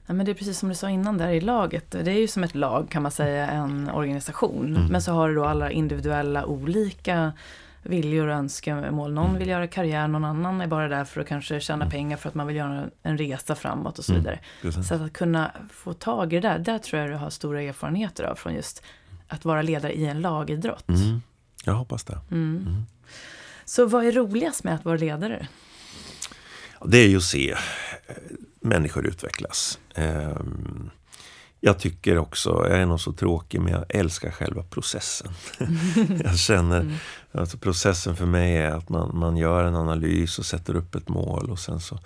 Ja, men det är precis som du sa innan där i laget. Det är ju som ett lag kan man säga, en organisation. Mm. Men så har du då alla individuella olika viljor och önskemål. Någon mm. vill göra karriär, någon annan är bara där för att kanske tjäna mm. pengar för att man vill göra en resa framåt och så mm. vidare. Så att kunna få tag i det där, där tror jag du har stora erfarenheter av från just att vara ledare i en lagidrott. Mm. Jag hoppas det. Mm. Mm. Så vad är roligast med att vara ledare? Det är ju att se eh, människor utvecklas. Ehm, jag tycker också, jag är nog så tråkig, men jag älskar själva processen. [LAUGHS] jag känner, mm. alltså processen för mig är att man, man gör en analys och sätter upp ett mål och sen så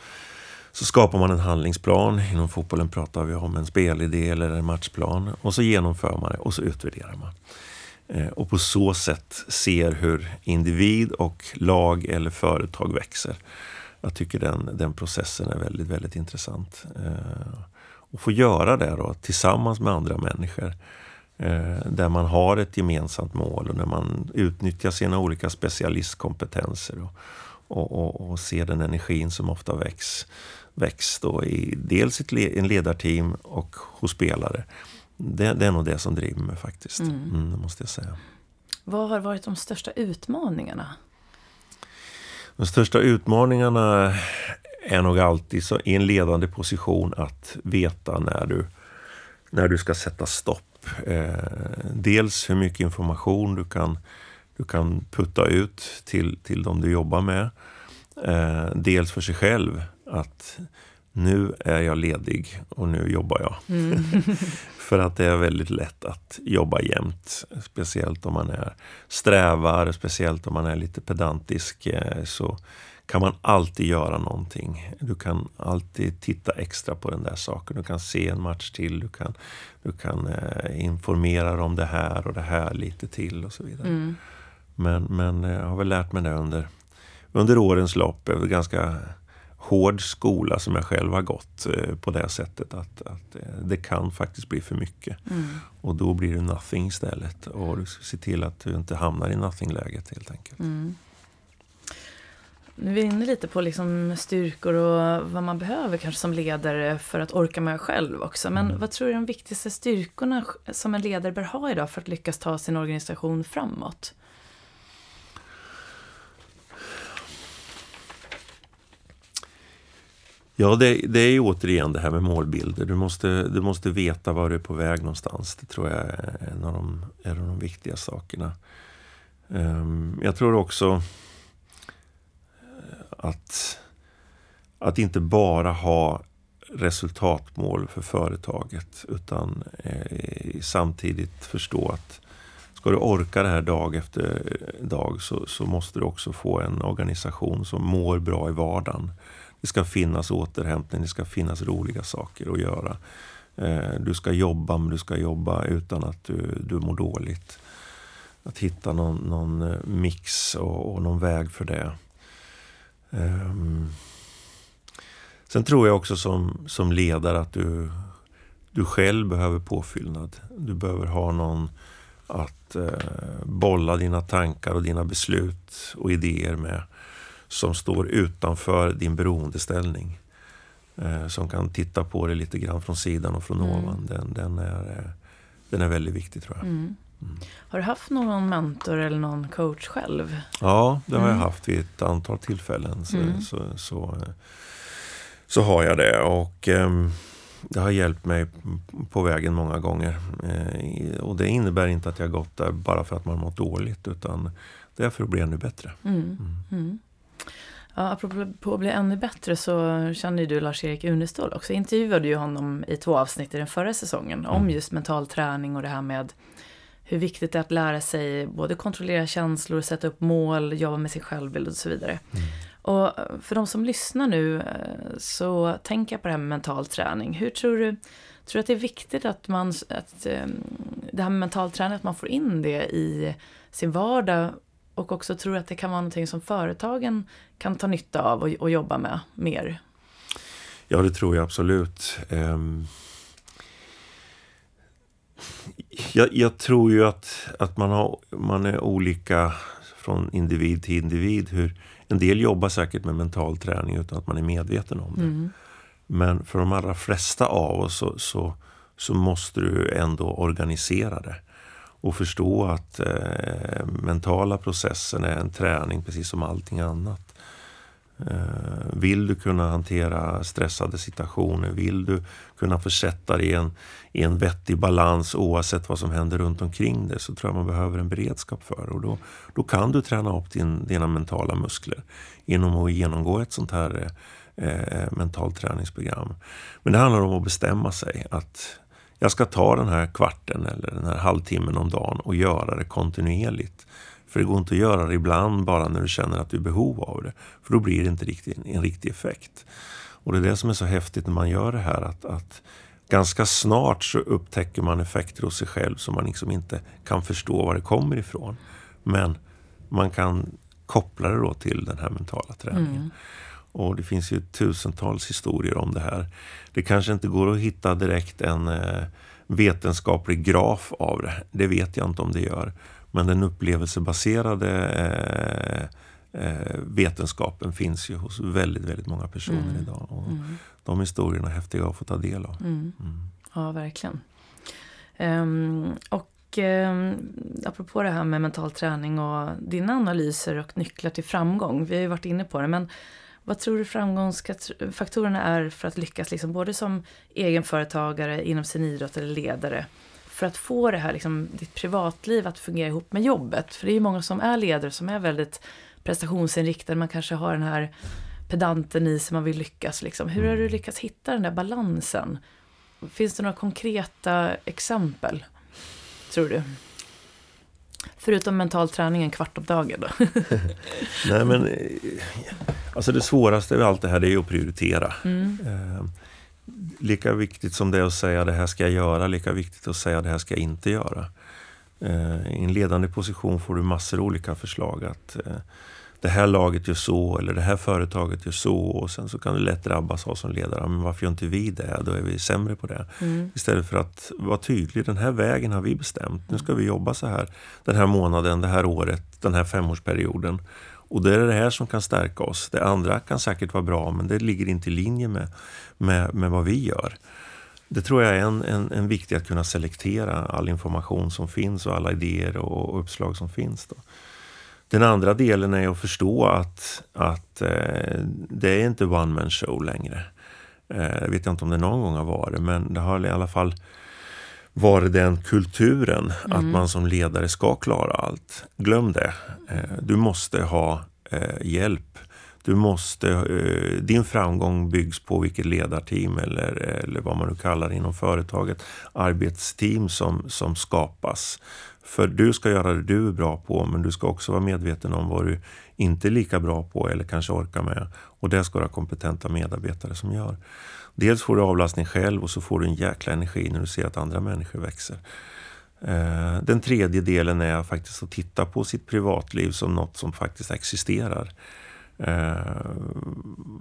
så skapar man en handlingsplan. Inom fotbollen pratar vi om en spelidé eller en matchplan. Och så genomför man det och så utvärderar man. Eh, och på så sätt ser hur individ och lag eller företag växer. Jag tycker den, den processen är väldigt, väldigt intressant. Att och få göra det då tillsammans med andra människor. Eh, där man har ett gemensamt mål och när man utnyttjar sina olika specialistkompetenser. Och, och, och, och ser den energin som ofta väcks växt då i dels ett le en ledarteam och hos spelare. Det, det, är nog det som driver mig faktiskt. Mm. Mm, måste jag säga. Vad har varit de största utmaningarna? De största utmaningarna är nog alltid så, i en ledande position att veta när du, när du ska sätta stopp. Eh, dels hur mycket information du kan, du kan putta ut till, till de du jobbar med. Eh, dels för sig själv att nu är jag ledig och nu jobbar jag. Mm. [LAUGHS] För att det är väldigt lätt att jobba jämt. Speciellt om man är strävar, speciellt om man är lite pedantisk. Eh, så kan man alltid göra någonting. Du kan alltid titta extra på den där saken. Du kan se en match till, du kan, du kan eh, informera om det här och det här lite till och så vidare. Mm. Men, men eh, jag har väl lärt mig det under, under årens lopp. Ganska hård skola som jag själv har gått eh, på det sättet att, att eh, det kan faktiskt bli för mycket. Mm. Och då blir det nothing istället. Och du ska se till att du inte hamnar i nothing-läget helt enkelt. Mm. Nu är vi inne lite på liksom styrkor och vad man behöver kanske som ledare för att orka med själv också. Men mm. vad tror du är de viktigaste styrkorna som en ledare bör ha idag för att lyckas ta sin organisation framåt? Ja, det, det är återigen det här med målbilder. Du måste, du måste veta var du är på väg någonstans. Det tror jag är en av de, är av de viktiga sakerna. Um, jag tror också eh, att, att inte bara ha resultatmål för företaget utan eh, samtidigt förstå att ska du orka det här dag efter dag så, så måste du också få en organisation som mår bra i vardagen. Det ska finnas återhämtning, det ska finnas roliga saker att göra. Eh, du ska jobba, men du ska jobba utan att du, du mår dåligt. Att hitta någon, någon eh, mix och, och, någon väg för det. Um, sen tror jag också som, som ledare att du, du själv behöver påfyllnad. Du behöver ha någon att eh, bolla dina tankar och dina beslut och idéer med som står utanför din beroendeställning. Eh, som kan titta på det lite grann från sidan och från mm. ovan. Den, den, är, eh, den är väldigt viktig tror jag. Mm. Mm. Har du haft någon mentor eller någon coach själv? Ja, det har jag mm. haft vid ett antal tillfällen. Så, mm. så, så, så, har jag det. Och um, det har hjälpt mig på vägen många gånger. Eh, och det innebär inte att jag gått där bara för att man mått dåligt utan det är för att bli ännu bättre. Mm. Mm. Ja, apropå att bli ännu bättre så känner du Lars-Erik Unestål också. intervjuade ju honom i två avsnitt i den förra säsongen om mm. just mental träning och det här med hur viktigt det är att lära sig både kontrollera känslor, sätta upp mål, jobba med sin självbild och så vidare. Mm. Och för de som lyssnar nu eh, så tänker jag på det här med mental träning. Hur tror du, tror du att det är viktigt att man, att ehm, det här med mental träning, att man får in det i sin vardag och också tror att det kan vara någonting som företagen kan ta nytta av och, och jobba med mer? Ja, det tror jag absolut. Um, jag, jag, tror ju att, att man, har, man är olika från individ till individ. Hur, en del jobbar säkert med mental träning utan att man är medveten om det. Mm. Men för de allra flesta av oss så, så, så måste du ändå organisera det och förstå att eh, mentala processen är en träning precis som allting annat. Eh, vill du kunna hantera stressade situationer, vill du kunna försätta dig i en, i en vettig balans oavsett vad som händer runt omkring dig så tror jag man behöver en beredskap för det. Och då, då kan du träna upp din, dina mentala muskler genom att genomgå ett sånt här eh, eh, mentalt träningsprogram. Men det handlar om att bestämma sig att jag ska ta den här kvarten eller den här halvtimmen om dagen och göra det kontinuerligt. För det går inte att göra det ibland bara när du känner att du är behov av det. För då blir det inte riktigt, en riktig effekt. Och det är det som är så häftigt när man gör det här. att, att ganska snart så upptäcker man effekter hos sig själv som man liksom inte kan förstå var det kommer ifrån. Men man kan koppla det då till den här mentala träningen. Mm. Och det finns ju tusentals historier om det här. Det kanske inte går att hitta direkt en eh, vetenskaplig graf av det. Det vet jag inte om det gör. Men den upplevelsebaserade eh, eh, vetenskapen finns ju hos väldigt, väldigt många personer mm. idag. Och mm. De historierna är häftiga att få ta del av. Mm. mm. Ja, verkligen. Um, och um, apropå det här med mental träning och dina analyser och nycklar till framgång. Vi har ju varit inne på det, men vad tror du framgångsfaktorerna är för att lyckas liksom både som egenföretagare inom sin idrott eller ledare? För att få det här, liksom, ditt privatliv att fungera ihop med jobbet. För det är ju många som är ledare som är väldigt prestationsinriktade. Man kanske har den här pedanten i sig, man vill lyckas. Liksom. Hur har du lyckats hitta den där balansen? Finns det några konkreta exempel, tror du? Förutom mental träning en kvart om dagen då? [LAUGHS] Nej men, eh, alltså det svåraste med allt det här det är att prioritera. Mm. Eh, lika viktigt som det är att säga det här ska jag göra, lika viktigt att säga det här ska jag inte göra. Eh, I en ledande position får du massor av olika förslag. att eh, det här laget gör så eller det här företaget gör så och sen så kan du lätt drabbas av som ledare. Men varför gör inte vi det? Då är vi sämre på det. Mm. Istället för att vara tydlig. Den här vägen har vi bestämt. Nu ska vi jobba så här den här månaden, det här året, den här femårsperioden. Och det är det här som kan stärka oss. Det andra kan säkert vara bra men det ligger inte i linje med, med, med vad vi gör. Det tror jag är en, en, en viktig att kunna selektera all information som finns och alla idéer och, och uppslag som finns. Då. Den andra delen är att förstå att, att eh, det är inte one man show längre. Eh, jag vet inte om det någon gång har varit, men det har i alla fall varit den kulturen mm. att man som ledare ska klara allt. Glöm det. Eh, du måste ha eh, hjälp. Du måste, eh, din framgång byggs på vilket ledarteam eller, eller vad man nu kallar det inom företaget, arbetsteam som, som skapas. För du ska göra det du är bra på, men du ska också vara medveten om vad du inte är lika bra på eller kanske orkar med. Och det ska du ha kompetenta medarbetare som gör. Dels får du avlastning själv och så får du en jäkla energi när du ser att andra människor växer. Eh, den tredje delen är faktiskt att titta på sitt privatliv som något som faktiskt existerar. Eh,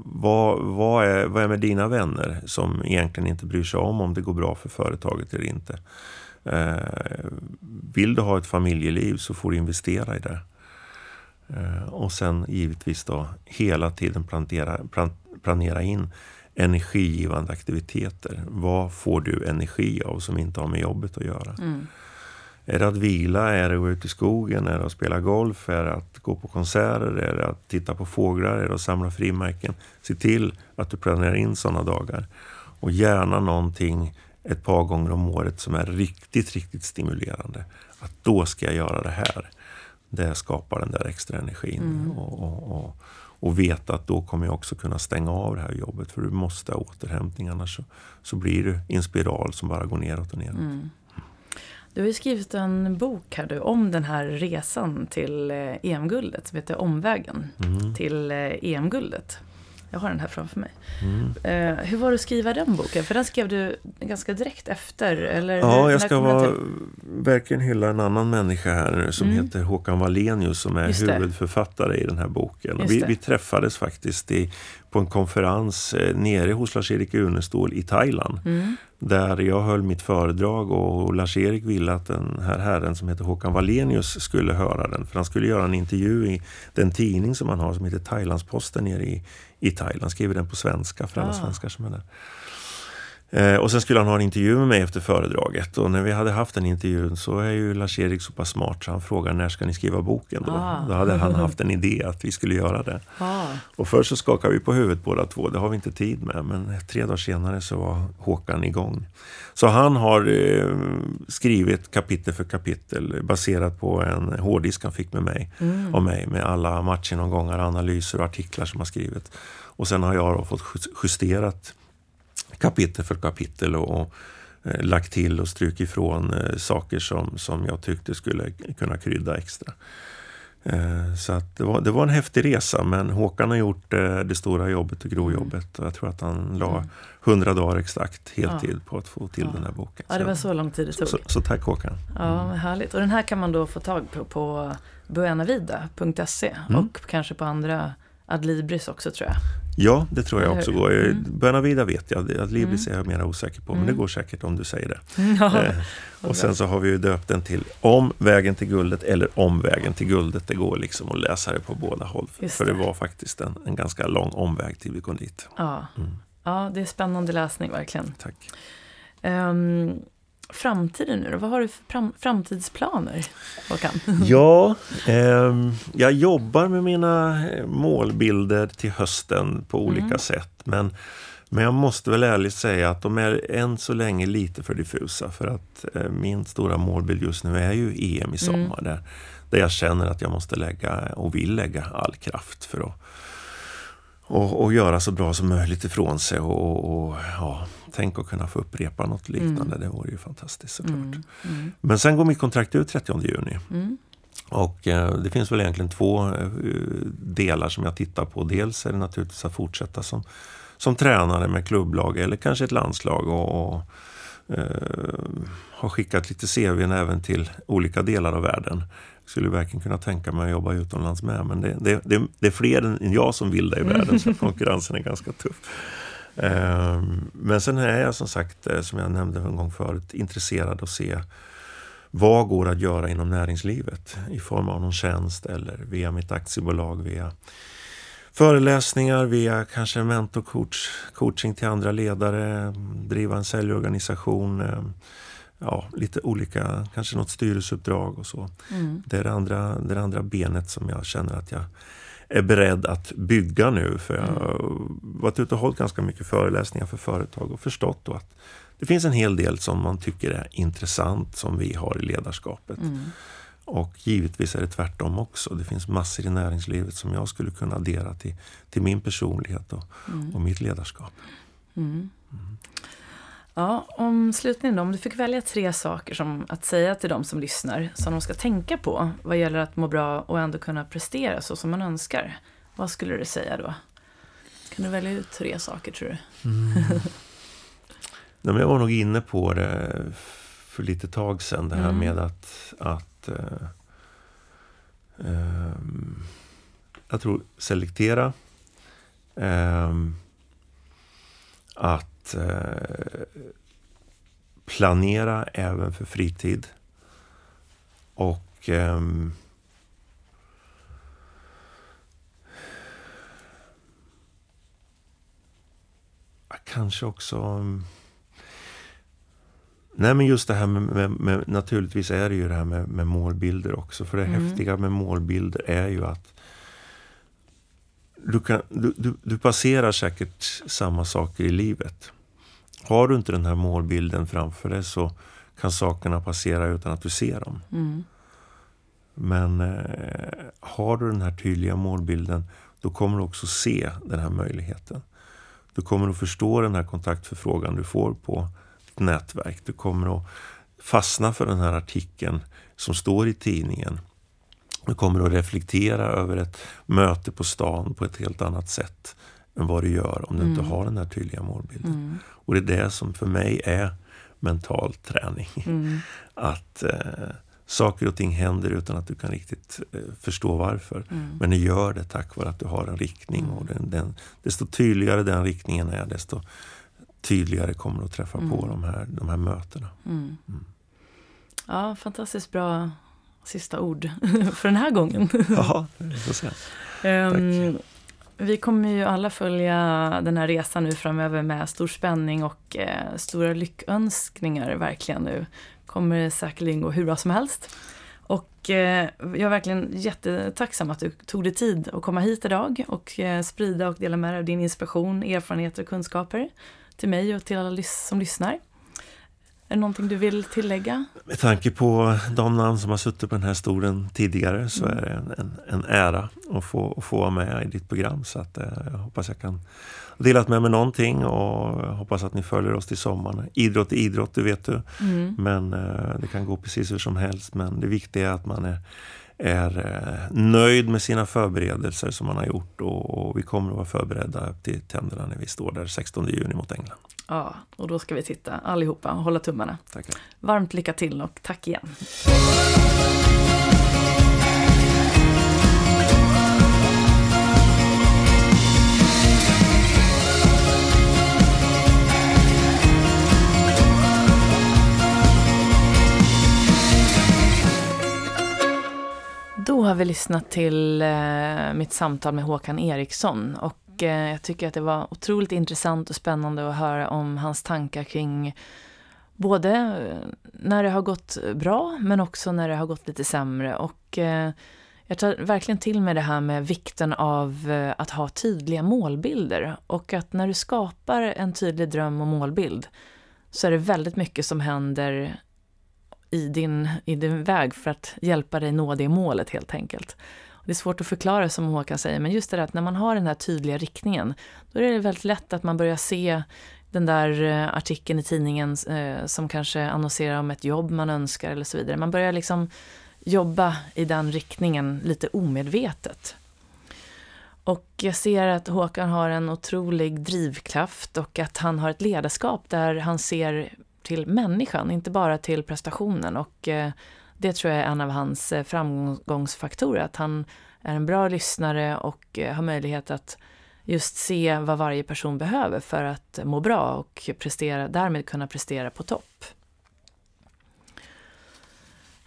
vad, vad, är, vad är med dina vänner som egentligen inte bryr sig om om det går bra för företaget eller inte? Eh, vill du ha ett familjeliv så får du investera i det. Eh, och sen givetvis då hela tiden planera, plan, planera in energigivande aktiviteter. Vad får du energi av som inte har med jobbet att göra? Mm. Är det att vila? Är det att gå ut i skogen? Är det att spela golf? Är det att gå på konserter? Är det att titta på fåglar? Är det att samla frimärken? Se till att du planerar in sådana dagar. Och gärna någonting ett par gånger om året som är riktigt, riktigt stimulerande. Att då ska jag göra det här. Det skapar den där extra energin. Mm. Och, och, och, och, veta att då kommer jag också kunna stänga av det här jobbet. För du måste ha återhämtning annars så, så blir du i en spiral som bara går neråt och neråt. Mm. Du har ju skrivit en bok här du, om den här resan till eh, EM-guldet som heter Omvägen mm. till eh, EM-guldet. Jag har den här framför mig. Mm. Uh, hur var det att skriva den boken? För den skrev du ganska direkt efter. Eller ja, jag ska vara, verkligen hylla en annan människa här som mm. heter Håkan Wallenius som är huvudförfattare i den här boken. Vi, vi, träffades faktiskt i, på en konferens eh, nere hos Lars-Erik Unestål i Thailand. Mm. Där jag höll mitt föredrag och Lars-Erik ville att den här herren som heter Håkan Wallenius skulle höra den. För han skulle göra en intervju i den tidning som han har som heter Thailandsposten nere i, i Thailand. Skriver den på svenska för alla ah. svenskar som är där. Eh, och sen skulle han ha en intervju med mig efter föredraget och när vi hade haft den intervjun så är ju Lars-Erik så pass smart så han frågar när ska ni skriva boken då? Ah. Då hade han haft en idé att vi skulle göra det. Ah. Och först så skakade vi på huvudet båda två, det har vi inte tid med. Men tre dagar senare så var Håkan igång. Så han har eh, skrivit kapitel för kapitel baserat på en hårddisk han fick med mig, mm. av mig med alla matchgenomgångar, analyser och artiklar som har skrivit. Och sen har jag fått justerat kapitel för kapitel och, och eh, lagt till och strukit ifrån eh, saker som, som jag tyckte skulle kunna krydda extra. Eh, så att det, var, det var en häftig resa men Håkan har gjort det stora jobbet och grovjobbet. Och jag tror att han la mm. hundra dagar exakt heltid på att få till ja. den här boken. Ja, det var så lång tid det tog. Så, så, tack Håkan. Ja, mm. härligt. Och den här kan man då få tag på på buenavida.se mm. och kanske på andra Adlibris också tror jag. Ja, det tror jag också går. Mm. Buenavida vet jag, Adlibris mm. är jag mer osäker på, men det mm. går säkert om du säger det. [LAUGHS] Ja, eh, och sen så har vi ju döpt den till Om vägen till guldet eller Om vägen till guldet. Det går liksom att läsa det på båda håll. För det. det var faktiskt en, en ganska lång omväg till vi kom dit. Ja. Mm. ja, det är spännande läsning verkligen. Tack. Um, framtiden nu då? Vad har du för framtidsplaner, Håkan? [LAUGHS] Ja, eh, jag jobbar med mina eh, målbilder till hösten på olika mm. sätt. Men, men jag måste väl ärligt säga att de är än så länge lite för diffusa. För att eh, min stora målbild just nu är ju EM i sommar. Mm. Där, där jag känner att jag måste lägga och vill lägga all kraft för att och, och göra så bra som möjligt ifrån sig. Och, och ja, tänk att kunna få upprepa något liknande. Mm. Det vore ju fantastiskt såklart. Mm. Mm. Men sen går mitt kontrakt ut 30 juni. Mm. Och eh, det finns väl egentligen två eh, delar som jag tittar på. Dels är det naturligtvis att fortsätta som, som tränare med klubblag eller kanske ett landslag. och, och eh, har skickat lite CVn även till olika delar av världen skulle verkligen kunna tänka mig att jobba utomlands med. Men det, det, det, det är fler än jag som vill det i världen, så [LAUGHS] konkurrensen är ganska tuff. Ehm, men sen är jag som sagt, eh, som jag nämnde en gång förut, intresserad att se vad går att göra inom näringslivet i form av någon tjänst eller via mitt aktiebolag, via föreläsningar, via kanske mentorcoach, coaching till andra ledare, driva en säljorganisation, ehm, ja, lite olika, kanske något styrelseuppdrag och så. Mm. Det, är det, andra, det andra benet som jag känner att jag är beredd att bygga nu. För jag har varit ute och hållit ganska mycket föreläsningar för företag och förstått då att det finns en hel del som man tycker är intressant som vi har i ledarskapet. Mm. Och givetvis är det tvärtom också. Det finns massor i näringslivet som jag skulle kunna addera till, till min personlighet och, mm. och mitt ledarskap. Ja, om slutningen då, om du fick välja tre saker som att säga till de som lyssnar, som de ska tänka på vad gäller att må bra och ändå kunna prestera så som man önskar. Vad skulle du säga då? Kan du välja ut tre saker tror du? Mm. Nej, jag var nog inne på det för lite tag sedan, det här mm. med att, att uh, um, jag tror selektera. Um, att uh, planera även för fritid. Och um, kanske också Nej men just det här med, med, med, naturligtvis är det ju det här med, med målbilder också. För det mm. häftiga med målbilder är ju att du, kan, du, du, du passerar säkert samma saker i livet. Har du inte den här målbilden framför dig så kan sakerna passera utan att du ser dem. Mm. Men eh, har du den här tydliga målbilden då kommer du också se den här möjligheten. Du kommer att förstå den här kontaktförfrågan du får på nätverk. Du kommer att fastna för den här artikeln som står i tidningen. Du kommer att reflektera över ett möte på stan på ett helt annat sätt än vad du gör om du mm. inte har den här tydliga målbilden. Mm. Och det är det som för mig är mental träning. Mm. [LAUGHS] Att eh, saker och ting händer utan att du kan riktigt eh, förstå varför. Mm. Men du gör det tack vare att du har en riktning. Mm. Och den, den, desto tydligare den riktningen är, desto tydligare kommer att träffa mm. på de här, de här mötena. Mm. Mm. Ja, fantastiskt bra sista ord [LAUGHS] för den här gången. [LAUGHS] ja, det får se. Um, vi kommer ju alla följa den här resan nu framöver med stor spänning och eh, stora lyckönskningar verkligen nu. Kommer säkerligen gå hur bra som helst. Och eh, jag är verkligen jättetacksam att du tog dig tid att komma hit idag och eh, sprida och dela med dig av din inspiration, erfarenheter och kunskaper till mig och till alla som lyssnar. Är det någonting du vill tillägga? Med tanke på de namn som har suttit på den här stolen tidigare så mm. är det en, en, en, ära att få, att få vara med i ditt program. Så att, eh, jag hoppas jag kan dela med mig någonting och hoppas att ni följer oss till sommaren. Idrott är idrott, det vet du. Mm. Men eh, det kan gå precis hur som helst. Men det viktiga är att man är är eh, nöjd med sina förberedelser som man har gjort och, vi kommer att vara förberedda till tänderna när vi står där 16 juni mot England. Ja, och då ska vi titta allihopa och hålla tummarna. Tackar. Varmt lycka till och tack igen. Då har vi lyssnat till eh, mitt samtal med Håkan Eriksson och eh, jag tycker att det var otroligt intressant och spännande att höra om hans tankar kring både eh, när det har gått bra men också när det har gått lite sämre. Och eh, jag tar verkligen till mig det här med vikten av eh, att ha tydliga målbilder och att när du skapar en tydlig dröm och målbild så är det väldigt mycket som händer i din, i din väg för att hjälpa dig nå det målet helt enkelt. Det är svårt att förklara som Håkan säger, men just det där att när man har den här tydliga riktningen, då är det väldigt lätt att man börjar se den där eh, artikeln i tidningen eh, som kanske annonserar om ett jobb man önskar eller så vidare. Man börjar liksom jobba i den riktningen lite omedvetet. Och jag ser att Håkan har en otrolig drivkraft och att han har ett ledarskap där han ser till människan, inte bara till prestationen. Och eh, det tror jag är en av hans eh, framgångsfaktorer, att han är en bra lyssnare och eh, har möjlighet att just se vad varje person behöver för att må bra och prestera, därmed kunna prestera på topp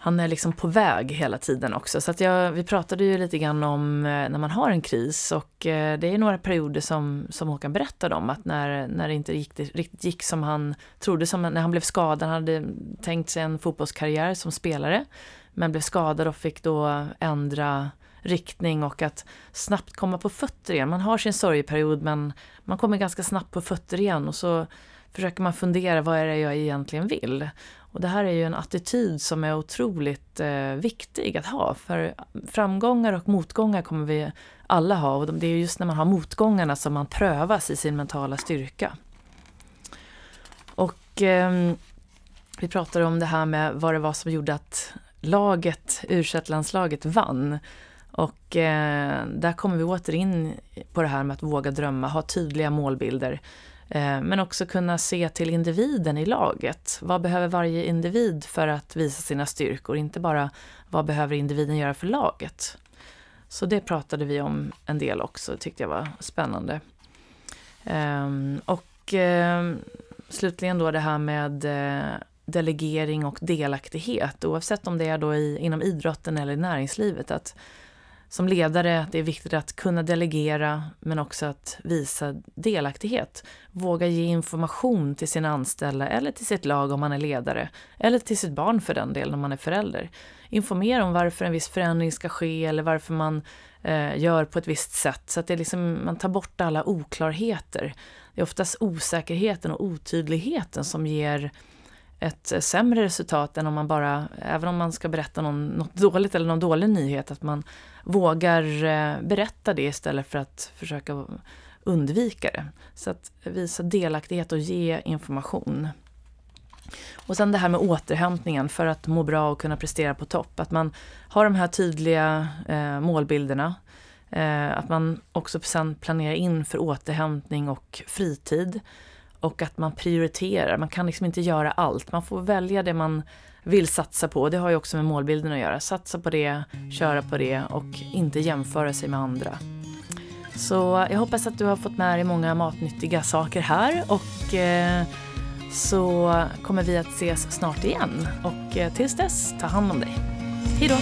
han är liksom på väg hela tiden också. Så att jag, vi pratade ju lite grann om eh, när man har en kris och eh, det är några perioder som, som Håkan berättade om att när, när det inte gick, riktigt gick som han trodde, som när han blev skadad, han hade tänkt sig en fotbollskarriär som spelare men blev skadad och fick då ändra riktning och att snabbt komma på fötter igen. Man har sin sorgeperiod men man kommer ganska snabbt på fötter igen och så försöker man fundera vad är det jag egentligen vill. Och det här är ju en attityd som är otroligt eh, viktig att ha. För framgångar och motgångar kommer vi alla ha. Och det är just när man har motgångarna som man prövas i sin mentala styrka. Och eh, vi pratade om det här med vad det var som gjorde att laget, u landslaget vann. Och eh, där kommer vi åter in på det här med att våga drömma, ha tydliga målbilder. Eh, men också kunna se till individen i laget. Vad behöver varje individ för att visa sina styrkor? Inte bara vad behöver individen göra för laget? Så det pratade vi om en del också, tyckte jag var spännande. Ehm, och ehm, slutligen då det här med eh, delegering och delaktighet, oavsett om det är då i, inom idrotten eller i näringslivet. Att som ledare, det är viktigt att kunna delegera men också att visa delaktighet. Våga ge information till sina anställda eller till sitt lag om man är ledare. Eller till sitt barn för den delen om man är förälder. Informera om varför en viss förändring ska ske eller varför man eh, gör på ett visst sätt. Så att det liksom, man tar bort alla oklarheter. Det är oftast osäkerheten och otydligheten som ger ett sämre resultat än om man bara, även om man ska berätta någon, något dåligt eller någon dålig nyhet, att man vågar eh, berätta det istället för att försöka undvika det. Så att visa delaktighet och ge information. Och sen det här med återhämtningen för att må bra och kunna prestera på topp. Att man har de här tydliga eh, målbilderna. Eh, att man också sen planerar in för återhämtning och fritid. Och att man prioriterar. Man kan liksom inte göra allt. Man får välja det man vill satsa på. Det har ju också med målbilden att göra. Satsa på det, köra på det och inte jämföra sig med andra. Så eh, jag hoppas att du har fått med dig många matnyttiga saker här och eh, så kommer vi att ses snart igen. Och eh, tills dess, ta hand om dig. Hej då!